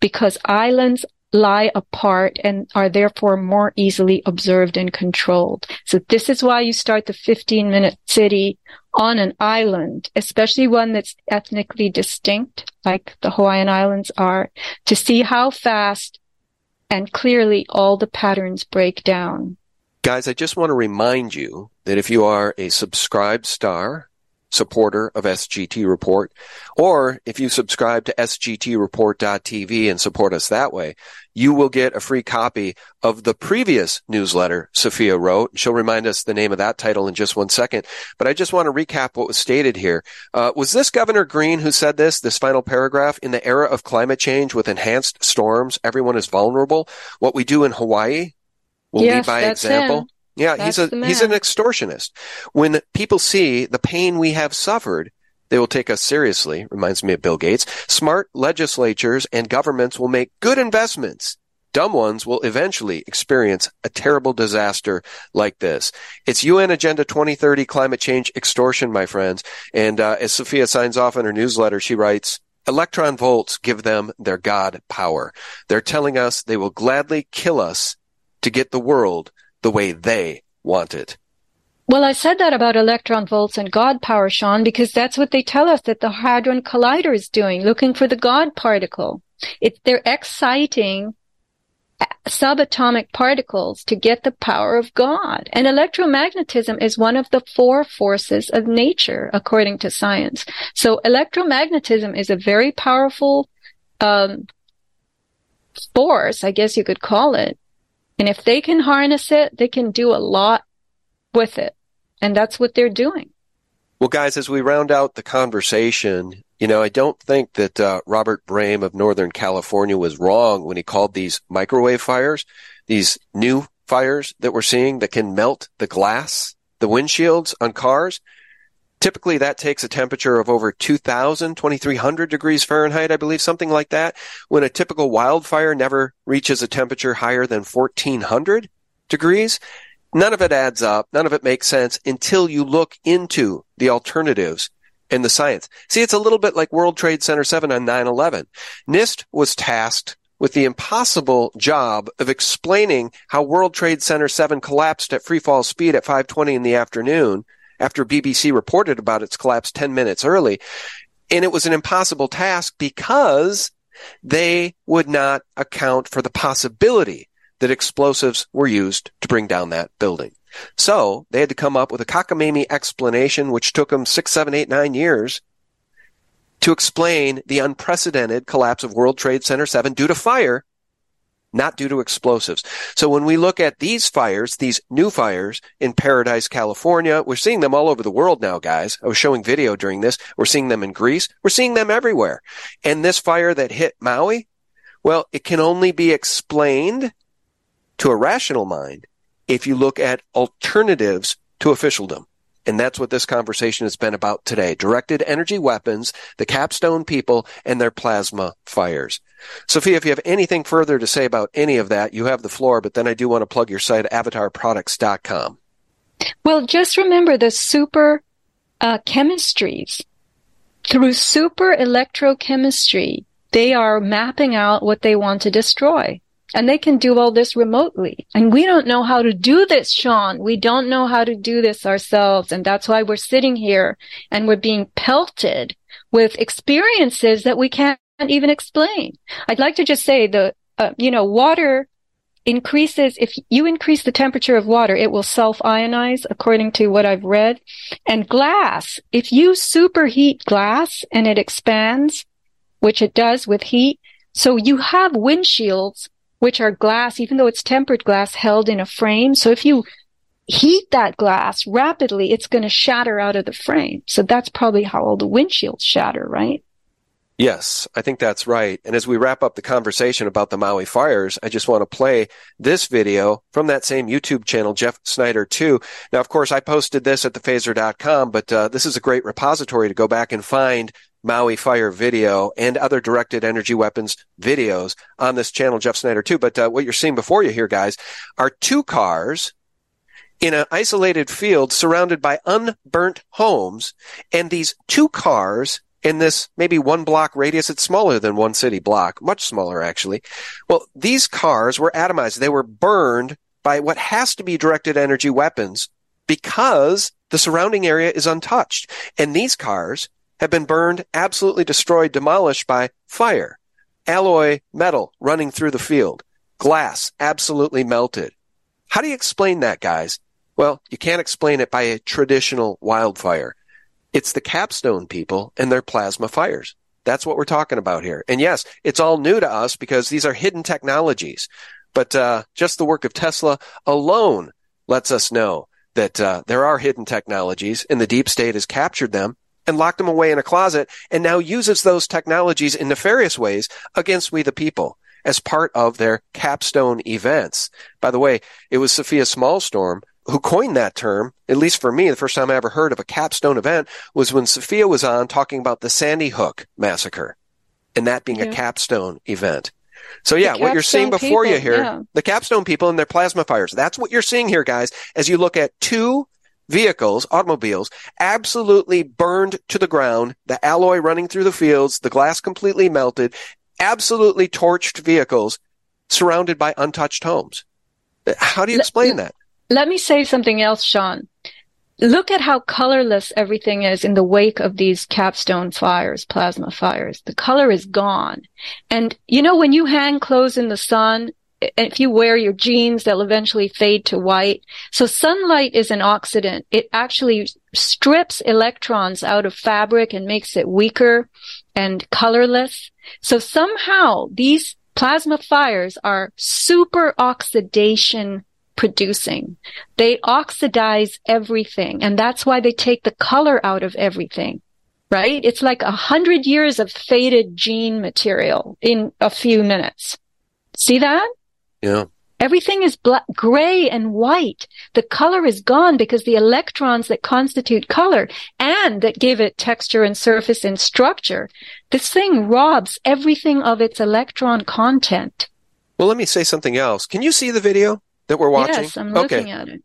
because islands lie apart and are therefore more easily observed and controlled. So this is why you start the 15 minute city on an island, especially one that's ethnically distinct, like the Hawaiian Islands are, to see how fast and clearly all the patterns break down. Guys, I just want to remind you that if you are a subscribed star supporter of SGT Report, or if you subscribe to sgtreport.tv and support us that way, you will get a free copy of the previous newsletter Sofia wrote. She'll remind us the name of that title in just one second. But I just want to recap what was stated here. Uh, was this Governor Green who said this, this final paragraph? In the era of climate change with enhanced storms, everyone is vulnerable. What we do in Hawaii will lead by example. him. Yeah, That's he's a he's an extortionist. When people see the pain we have suffered, they will take us seriously. Reminds me of Bill Gates. Smart legislatures and governments will make good investments. Dumb ones will eventually experience a terrible disaster like this. It's UN Agenda 2030 climate change extortion, my friends. And uh, as Sofia signs off in her newsletter, she writes, Electron volts give them their God power. They're telling us they will gladly kill us to get the world the way they want it. Well, I said that about electron volts and God power, Sean, because that's what they tell us that the Hadron Collider is doing, looking for the God particle. It, they're exciting subatomic particles to get the power of God. And electromagnetism is one of the four forces of nature, according to science. So electromagnetism is a very powerful, um, force, I guess you could call it. And if they can harness it, they can do a lot with it. And that's what they're doing. Well, guys, as we round out the conversation, you know, I don't think that uh, Robert Brame of Northern California was wrong when he called these microwave fires, these new fires that we're seeing that can melt the glass, the windshields on cars. Typically, that takes a temperature of over 2,000, 2,300 degrees Fahrenheit, I believe, something like that. When a typical wildfire never reaches a temperature higher than 1,400 degrees, none of it adds up. None of it makes sense until you look into the alternatives and the science. See, it's a little bit like World Trade Center 7 on 9-11. NIST was tasked with the impossible job of explaining how World Trade Center 7 collapsed at free fall speed at 520 in the afternoon after BBC reported about its collapse 10 minutes early. And it was an impossible task because they would not account for the possibility that explosives were used to bring down that building. So they had to come up with a cockamamie explanation, which took them six, seven, eight, nine years to explain the unprecedented collapse of World Trade Center 7 due to fire, not due to explosives. So when we look at these fires, these new fires in Paradise, California, we're seeing them all over the world now, guys. I was showing video during this. We're seeing them in Greece. We're seeing them everywhere. And this fire that hit Maui, well, it can only be explained to a rational mind if you look at alternatives to officialdom. And that's what this conversation has been about today. Directed energy weapons, the capstone people, and their plasma fires. Sofia, if you have anything further to say about any of that, you have the floor, but then I do want to plug your site, avatarproducts.com. Well, just remember the super uh, chemistries. Through super electrochemistry, they are mapping out what they want to destroy. And they can do all this remotely. And we don't know how to do this, Sean. We don't know how to do this ourselves. And that's why we're sitting here and we're being pelted with experiences that we can't even explain. I'd like to just say the, uh, you know, water increases, if you increase the temperature of water, it will self-ionize according to what I've read. And glass, if you superheat glass and it expands, which it does with heat, so you have windshields which are glass, even though it's tempered glass held in a frame. So if you heat that glass rapidly, it's going to shatter out of the frame. So that's probably how all the windshields shatter, right? Yes, I think that's right. And as we wrap up the conversation about the Maui fires, I just want to play this video from that same YouTube channel, Jeff Snyder 2. Now, of course, I posted this at thephaser.com, but uh, this is a great repository to go back and find Maui fire video and other directed energy weapons videos on this channel, Jeff Snyder too. But uh, what you're seeing before you here, guys, are two cars in an isolated field surrounded by unburnt homes. And these two cars in this maybe one block radius, it's smaller than one city block, much smaller actually. Well, these cars were atomized. They were burned by what has to be directed energy weapons because the surrounding area is untouched. And these cars have been burned, absolutely destroyed, demolished by fire. Alloy metal running through the field. Glass absolutely melted. How do you explain that, guys? Well, you can't explain it by a traditional wildfire. It's the capstone people and their plasma fires. That's what we're talking about here. And yes, it's all new to us because these are hidden technologies. But uh, just the work of Tesla alone lets us know that uh, there are hidden technologies, and the deep state has captured them and locked them away in a closet and now uses those technologies in nefarious ways against we the people as part of their capstone events. By the way, it was Sofia Smallstorm who coined that term, at least for me, the first time I ever heard of a capstone event was when Sofia was on talking about the Sandy Hook massacre and that being yeah. a capstone event. So yeah, what you're seeing before people, you here, yeah. the capstone people and their plasma fires. That's what you're seeing here, guys, as you look at two vehicles, automobiles, absolutely burned to the ground, the alloy running through the fields, the glass completely melted, absolutely torched vehicles surrounded by untouched homes. How do you explain let, that? Let me say something else, Sean. Look at how colorless everything is in the wake of these capstone fires, plasma fires. The color is gone. And you know, when you hang clothes in the sun, if you wear your jeans, they'll eventually fade to white. So sunlight is an oxidant. It actually strips electrons out of fabric and makes it weaker and colorless. So somehow these plasma fires are super oxidation producing. They oxidize everything. And that's why they take the color out of everything. Right? It's like a hundred years of faded jean material in a few minutes. See that? Yeah. Everything is black, gray and white. The color is gone because the electrons that constitute color and that give it texture and surface and structure, this thing robs everything of its electron content. Well, let me say something else. Can you see the video that we're watching? Yes, I'm looking okay. at it.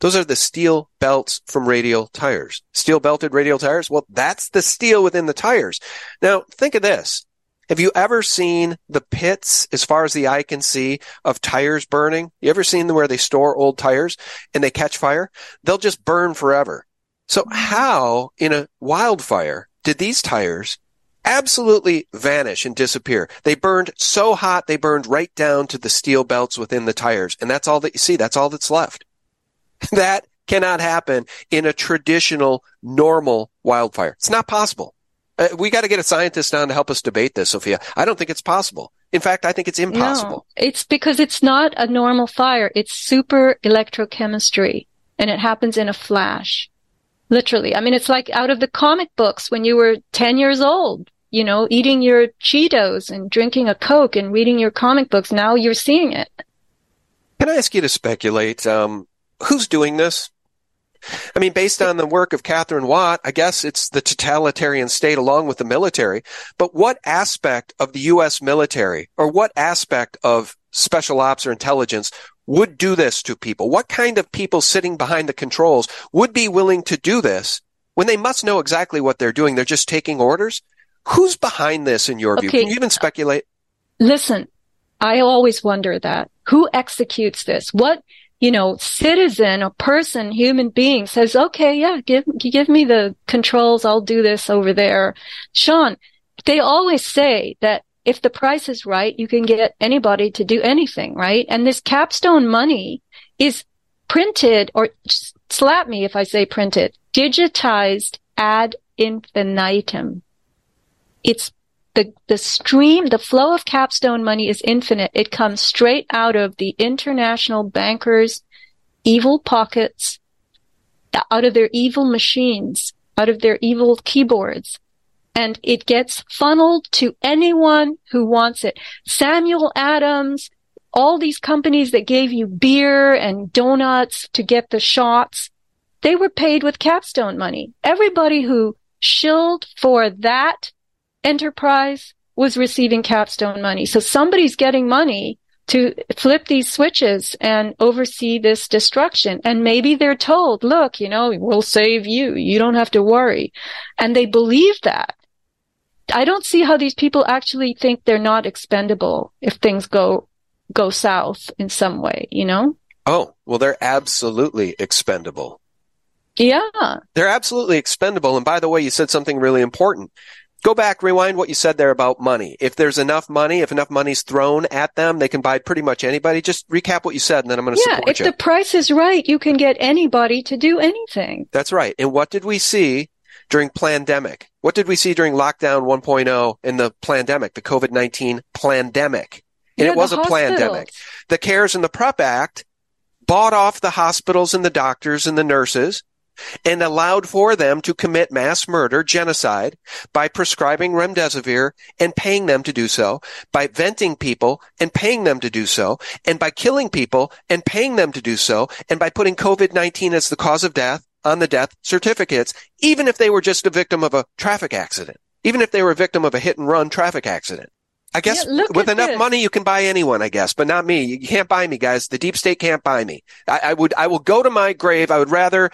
Those are the steel belts from radial tires. Steel belted radial tires? Well, that's the steel within the tires. Now, think of this. Have you ever seen the pits as far as the eye can see of tires burning? You ever seen where they store old tires and they catch fire? They'll just burn forever. So mm-hmm. how in a wildfire did these tires absolutely vanish and disappear? They burned so hot they burned right down to the steel belts within the tires. And that's all that you see. That's all that's left. that cannot happen in a traditional normal wildfire. It's not possible. Uh, we got to get a scientist on to help us debate this, Sofia. I don't think it's possible. In fact, I think it's impossible. No, it's because it's not a normal fire. It's super electrochemistry and it happens in a flash. Literally. I mean, it's like out of the comic books when you were 10 years old, you know, eating your Cheetos and drinking a Coke and reading your comic books. Now you're seeing it. Can I ask you to speculate? Um, who's doing this? I mean, based on the work of Katherine Watt, I guess it's the totalitarian state along with the military. But what aspect of the U.S. military or what aspect of special ops or intelligence would do this to people? What kind of people sitting behind the controls would be willing to do this when they must know exactly what they're doing? They're just taking orders. Who's behind this in your Okay. view? Can you even speculate? Listen, I always wonder that. Who executes this? What, you know, citizen or person, human being says, okay, yeah, give, give me the controls. I'll do this over there. Sean, they always say that if the price is right, you can get anybody to do anything, right? And this capstone money is printed or slap me if I say printed, digitized ad infinitum. It's the, the stream, the flow of capstone money is infinite. It comes straight out of the international bankers' evil pockets, out of their evil machines, out of their evil keyboards. And it gets funneled to anyone who wants it. Samuel Adams, all these companies that gave you beer and donuts to get the shots, they were paid with capstone money. Everybody who shilled for that enterprise was receiving capstone money. So somebody's getting money to flip these switches and oversee this destruction. And maybe they're told, look, you know, we'll save you. You don't have to worry. And they believe that. I don't see how these people actually think they're not expendable if things go, go south in some way, you know? Oh, well, they're absolutely expendable. Yeah. They're absolutely expendable. And by the way, you said something really important. Go back, rewind what you said there about money. If there's enough money, if enough money's thrown at them, they can buy pretty much anybody. Just recap what you said and then I'm going to Yeah. support If you. the price is right, you can get anybody to do anything. That's right. And what did we see during pandemic? What did we see during lockdown 1.0 in the pandemic, the COVID-19 pandemic? And Yeah, it was a pandemic. The CARES and the PREP Act bought off the hospitals and the doctors and the nurses and allowed for them to commit mass murder, genocide, by prescribing remdesivir and paying them to do so, by venting people and paying them to do so, and by killing people and paying them to do so, and by putting COVID-19 as the cause of death on the death certificates, even if they were just a victim of a traffic accident, even if they were a victim of a hit and run traffic accident. I guess Yeah, with enough this. money you can buy anyone, I guess, but not me. You can't buy me, guys. The deep state can't buy me. I, I would, I will go to my grave. I would rather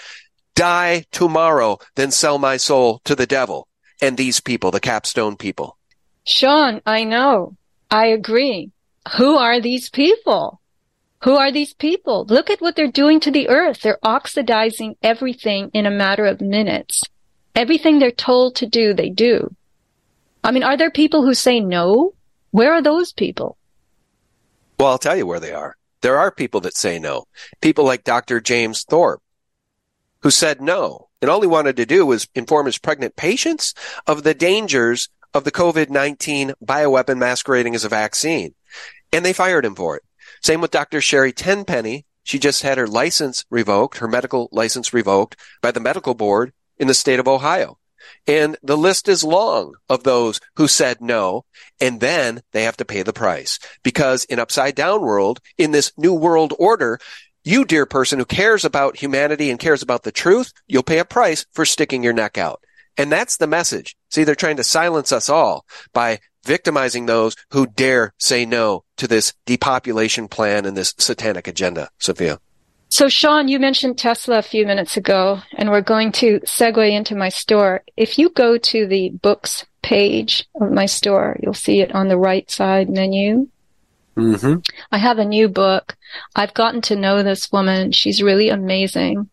die tomorrow than sell my soul to the devil and these people, the capstone people. Sean, I know. I agree. Who are these people? Who are these people? Look at what they're doing to the earth. They're oxidizing everything in a matter of minutes. Everything they're told to do, they do. I mean, are there people who say no? Where are those people? Well, I'll tell you where they are. There are people that say no. People like Dr. James Thorpe, who said no. And all he wanted to do was inform his pregnant patients of the dangers of the COVID-19 bioweapon masquerading as a vaccine. And they fired him for it. Same with Dr. Sherry Tenpenny. She just had her license revoked, her medical license revoked by the medical board in the state of Ohio. And the list is long of those who said no, and then they have to pay the price. Because in upside down world, in this new world order, you, dear person who cares about humanity and cares about the truth, you'll pay a price for sticking your neck out. And that's the message. See, they're trying to silence us all by victimizing those who dare say no to this depopulation plan and this satanic agenda. Sofia. So, Sean, you mentioned Tesla a few minutes ago, and we're going to segue into my store. If you go to the books page of my store, you'll see it on the right side menu. Mm-hmm. I have a new book. I've gotten to know this woman. She's really amazing.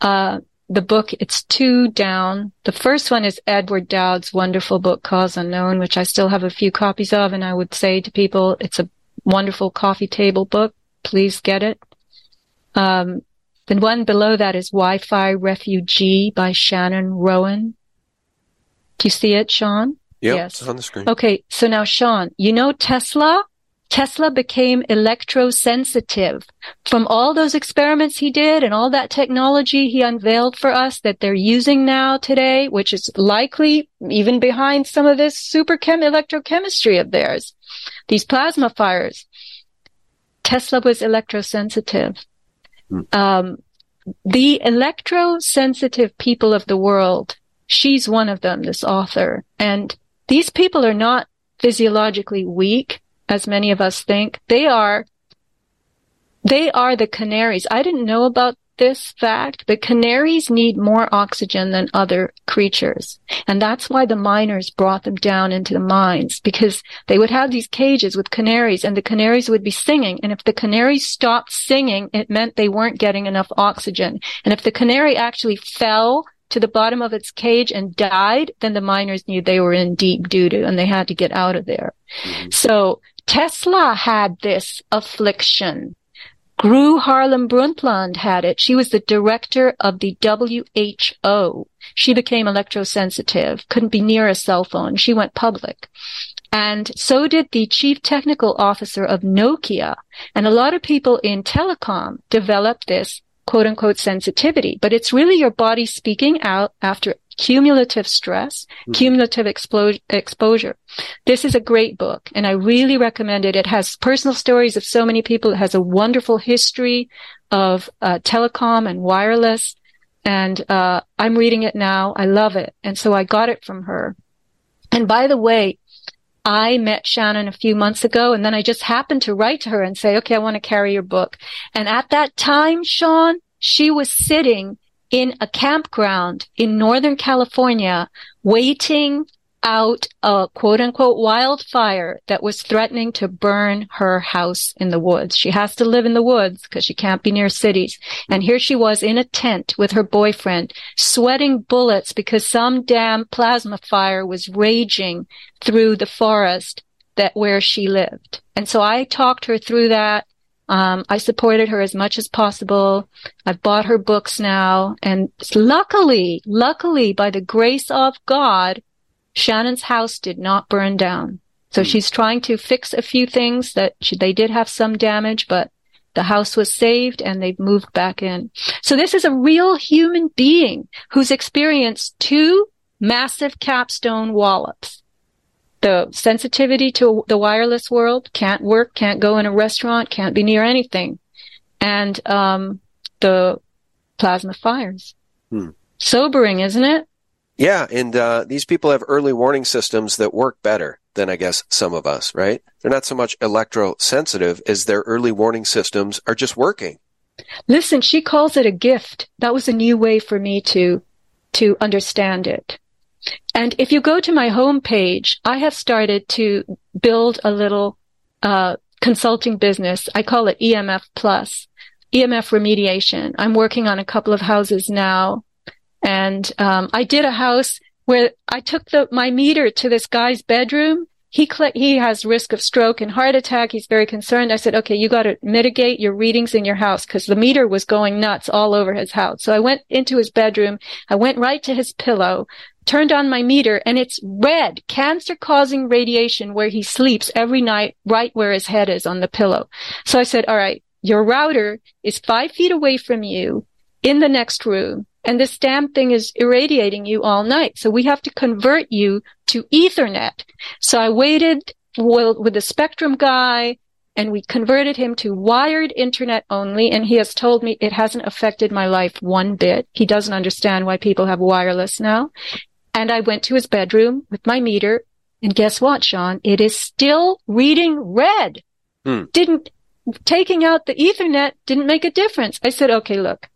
Uh, the book, it's two down. The first one is Edward Dowd's wonderful book, Cause Unknown, which I still have a few copies of. And I would say to people, it's a wonderful coffee table book. Please get it. Um, the one below that is Wi-Fi Refugee by Shannon Rowan. Do you see it, Sean? Yep, Yes. it's on the screen. Okay, so now Sean, you know Tesla? Tesla became electrosensitive from all those experiments he did and all that technology he unveiled for us that they're using now today, which is likely even behind some of this super chem electrochemistry of theirs, these plasma fires. Tesla was electrosensitive. Um, the electrosensitive people of the world, she's one of them, this author. And these people are not physiologically weak, as many of us think. They are, they are the canaries. I didn't know about this fact, but canaries need more oxygen than other creatures. And that's why the miners brought them down into the mines because they would have these cages with canaries and the canaries would be singing. And if the canaries stopped singing, it meant they weren't getting enough oxygen. And if the canary actually fell to the bottom of its cage and died, then the miners knew they were in deep doo doo and they had to get out of there. Mm-hmm. So Tesla had this affliction Gro Harlem Brundtland had it. She was the director of the WHO. She became electrosensitive, couldn't be near a cell phone. She went public. And so did the chief technical officer of Nokia. And a lot of people in telecom developed this quote unquote sensitivity, but it's really your body speaking out after cumulative stress, mm-hmm. cumulative expo- exposure. This is a great book and I really recommend it. It has personal stories of so many people. It has a wonderful history of uh, telecom and wireless. And uh, I'm reading it now. I love it. And so I got it from her. And by the way, I met Shannon a few months ago and then I just happened to write to her and say, okay, I want to carry your book. And at that time, Sean, she was sitting in a campground in Northern California waiting out a quote unquote wildfire that was threatening to burn her house in the woods. She has to live in the woods because she can't be near cities. And here she was in a tent with her boyfriend, sweating bullets because some damn plasma fire was raging through the forest that where she lived. And so I talked her through that. Um, I supported her as much as possible. I've bought her books now. And luckily, luckily, by the grace of God, Shannon's house did not burn down. So mm. she's trying to fix a few things that she, they did have some damage, but the house was saved and they've moved back in. So this is a real human being who's experienced two massive capstone wallops the sensitivity to the wireless world can't work, can't go in a restaurant, can't be near anything. And, um, the plasma fires. Hmm. Sobering, isn't it? Yeah. And, uh, these people have early warning systems that work better than I guess some of us, right? They're not so much electrosensitive as their early warning systems are just working. Listen, she calls it a gift. That was a new way for me to, to understand it. And if you go to my homepage, I have started to build a little uh, consulting business. I call it EMF Plus, EMF remediation. I'm working on a couple of houses now, and um, I did a house where I took the my meter to this guy's bedroom. He cl- he has risk of stroke and heart attack. He's very concerned. I said, okay, you got to mitigate your readings in your house because the meter was going nuts all over his house. So I went into his bedroom. I went right to his pillow, turned on my meter and it's red, cancer causing radiation where he sleeps every night, right where his head is on the pillow. So I said, all right, your router is five feet away from you in the next room. And this damn thing is irradiating you all night. So we have to convert you to ethernet. So I waited with the spectrum guy and we converted him to wired internet only. And he has told me it hasn't affected my life one bit. He doesn't understand why people have wireless now. And I went to his bedroom with my meter. And guess what, Sean? It is still reading red. Hmm. Didn't, taking out the ethernet didn't make a difference. I said, okay, look,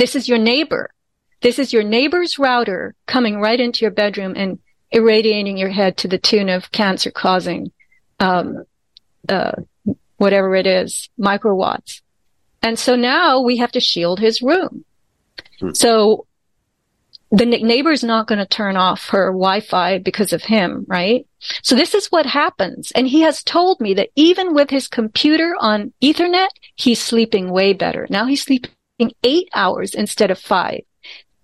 this is your neighbor. This is your neighbor's router coming right into your bedroom and irradiating your head to the tune of cancer causing, um, uh, whatever it is, microwatts. And so now we have to shield his room. Hmm. So the neighbor's not going to turn off her Wi-Fi because of him, right? So this is what happens. And he has told me that even with his computer on ethernet, he's sleeping way better. Now he's sleeping eight hours instead of five,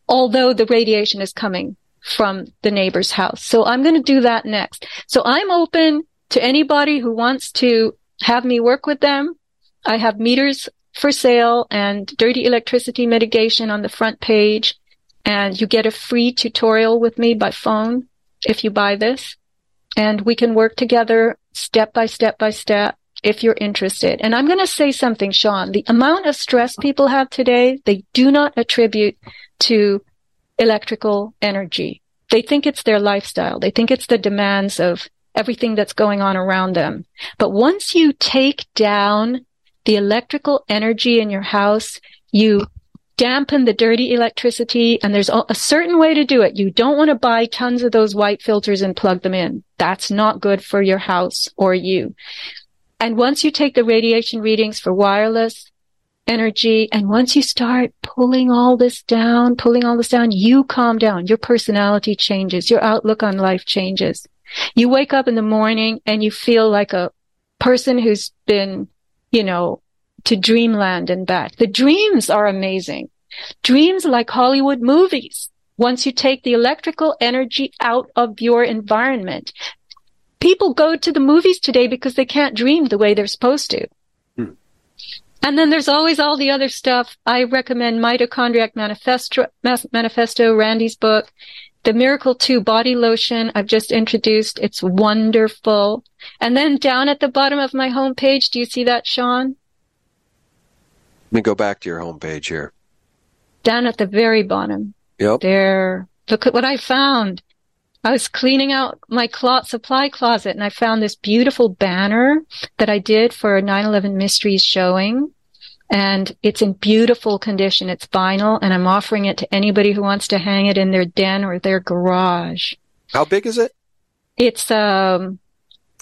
although the radiation is coming from the neighbor's house. So I'm going to do that next. So I'm open to anybody who wants to have me work with them. I have meters for sale and dirty electricity mitigation on the front page and you get a free tutorial with me by phone if you buy this. And we can work together step by step by step if you're interested. And I'm going to say something, Sean. The amount of stress people have today, they do not attribute to electrical energy. They think it's their lifestyle. They think it's the demands of everything that's going on around them. But once you take down the electrical energy in your house, you dampen the dirty electricity and there's a certain way to do it. You don't want to buy tons of those white filters and plug them in. That's not good for your house or you. And once you take the radiation readings for wireless energy and once you start pulling all this down, pulling all this down, you calm down. Your personality changes. Your outlook on life changes. You wake up in the morning and you feel like a person who's been, you know, to dreamland and back. The dreams are amazing. Dreams like Hollywood movies. Once you take the electrical energy out of your environment, people go to the movies today because they can't dream the way they're supposed to. Hmm. And then there's always all the other stuff. I recommend Mitochondriac Manifesto, Manifesto, Randy's book. The Miracle 2 body lotion I've just introduced. It's wonderful. And then down at the bottom of my homepage, do you see that, Sean? Let me go back to your homepage here. Down at the very bottom. Yep. There. Look at what I found. I was cleaning out my cloth supply closet and I found this beautiful banner that I did for a 9-11 Mysteries showing and it's in beautiful condition. It's vinyl and I'm offering it to anybody who wants to hang it in their den or their garage. How big is it? It's um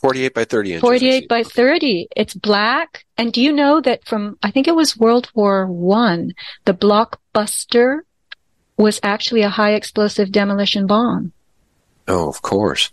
48 by 30 inches. 48 by 30. It's black. And do you know that from, I think it was World War One, the blockbuster was actually a high explosive demolition bomb. Oh, of course.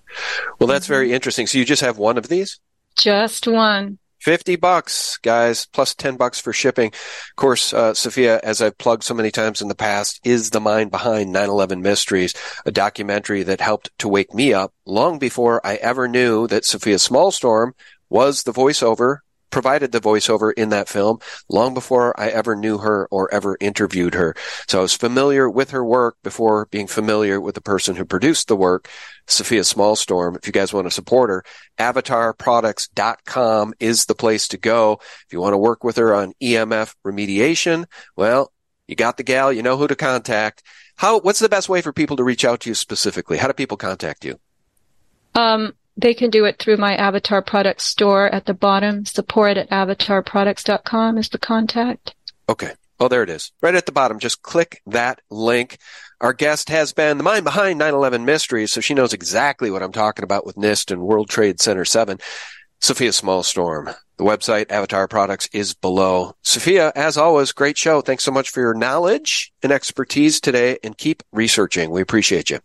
Well, that's very mm-hmm. interesting. So you just have one of these? Just one. 50 bucks, guys, plus 10 bucks for shipping. Of course, uh, Sofia, as I've plugged so many times in the past, is the mind behind 9-11 Mysteries, a documentary that helped to wake me up long before I ever knew that Sofia Smallstorm was the voiceover provided the voiceover in that film long before I ever knew her or ever interviewed her. So I was familiar with her work before being familiar with the person who produced the work, Sofia Smallstorm. If you guys want to support her, avatarproducts.com is the place to go. If you want to work with her on EMF remediation, well, you got the gal, you know who to contact. How, what's the best way for people to reach out to you specifically? How do people contact you? Um, they can do it through my Avatar Products store at the bottom. Support at avatarproducts.com is the contact. Okay. Oh, there it is. Right at the bottom. Just click that link. Our guest has been the mind behind 9-11 mysteries, so she knows exactly what I'm talking about with NIST and World Trade Center 7. Sofia Smallstorm. The website, Avatar Products, is below. Sofia, as always, great show. Thanks so much for your knowledge and expertise today, and keep researching. We appreciate you.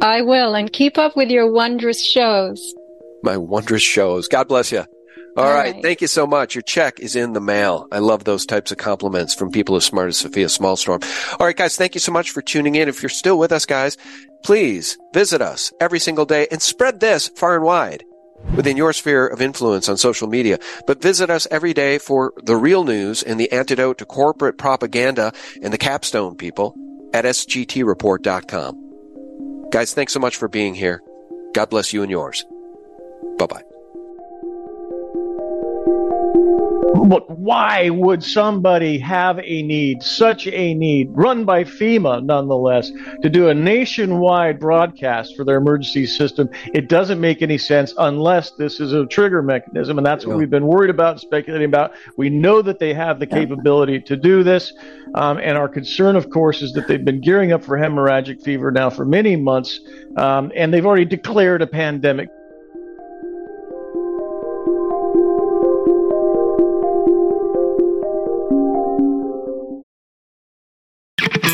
I will, and keep up with your wondrous shows. My wondrous shows. God bless you. All, All right. right. Thank you so much. Your check is in the mail. I love those types of compliments from people as smart as Sofia Smallstorm. All right, guys. Thank you so much for tuning in. If you're still with us, guys, please visit us every single day and spread this far and wide within your sphere of influence on social media. But visit us every day for the real news and the antidote to corporate propaganda and the capstone people at sgtreport.com. Guys, thanks so much for being here. God bless you and yours. Bye bye. But why would somebody have a need, such a need, run by FEMA nonetheless, to do a nationwide broadcast for their emergency system? It doesn't make any sense unless this is a trigger mechanism, and that's what we've been worried about, speculating about. We know that they have the capability to do this, um, and our concern, of course, is that they've been gearing up for hemorrhagic fever now for many months, um, and they've already declared a pandemic.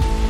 Thank you.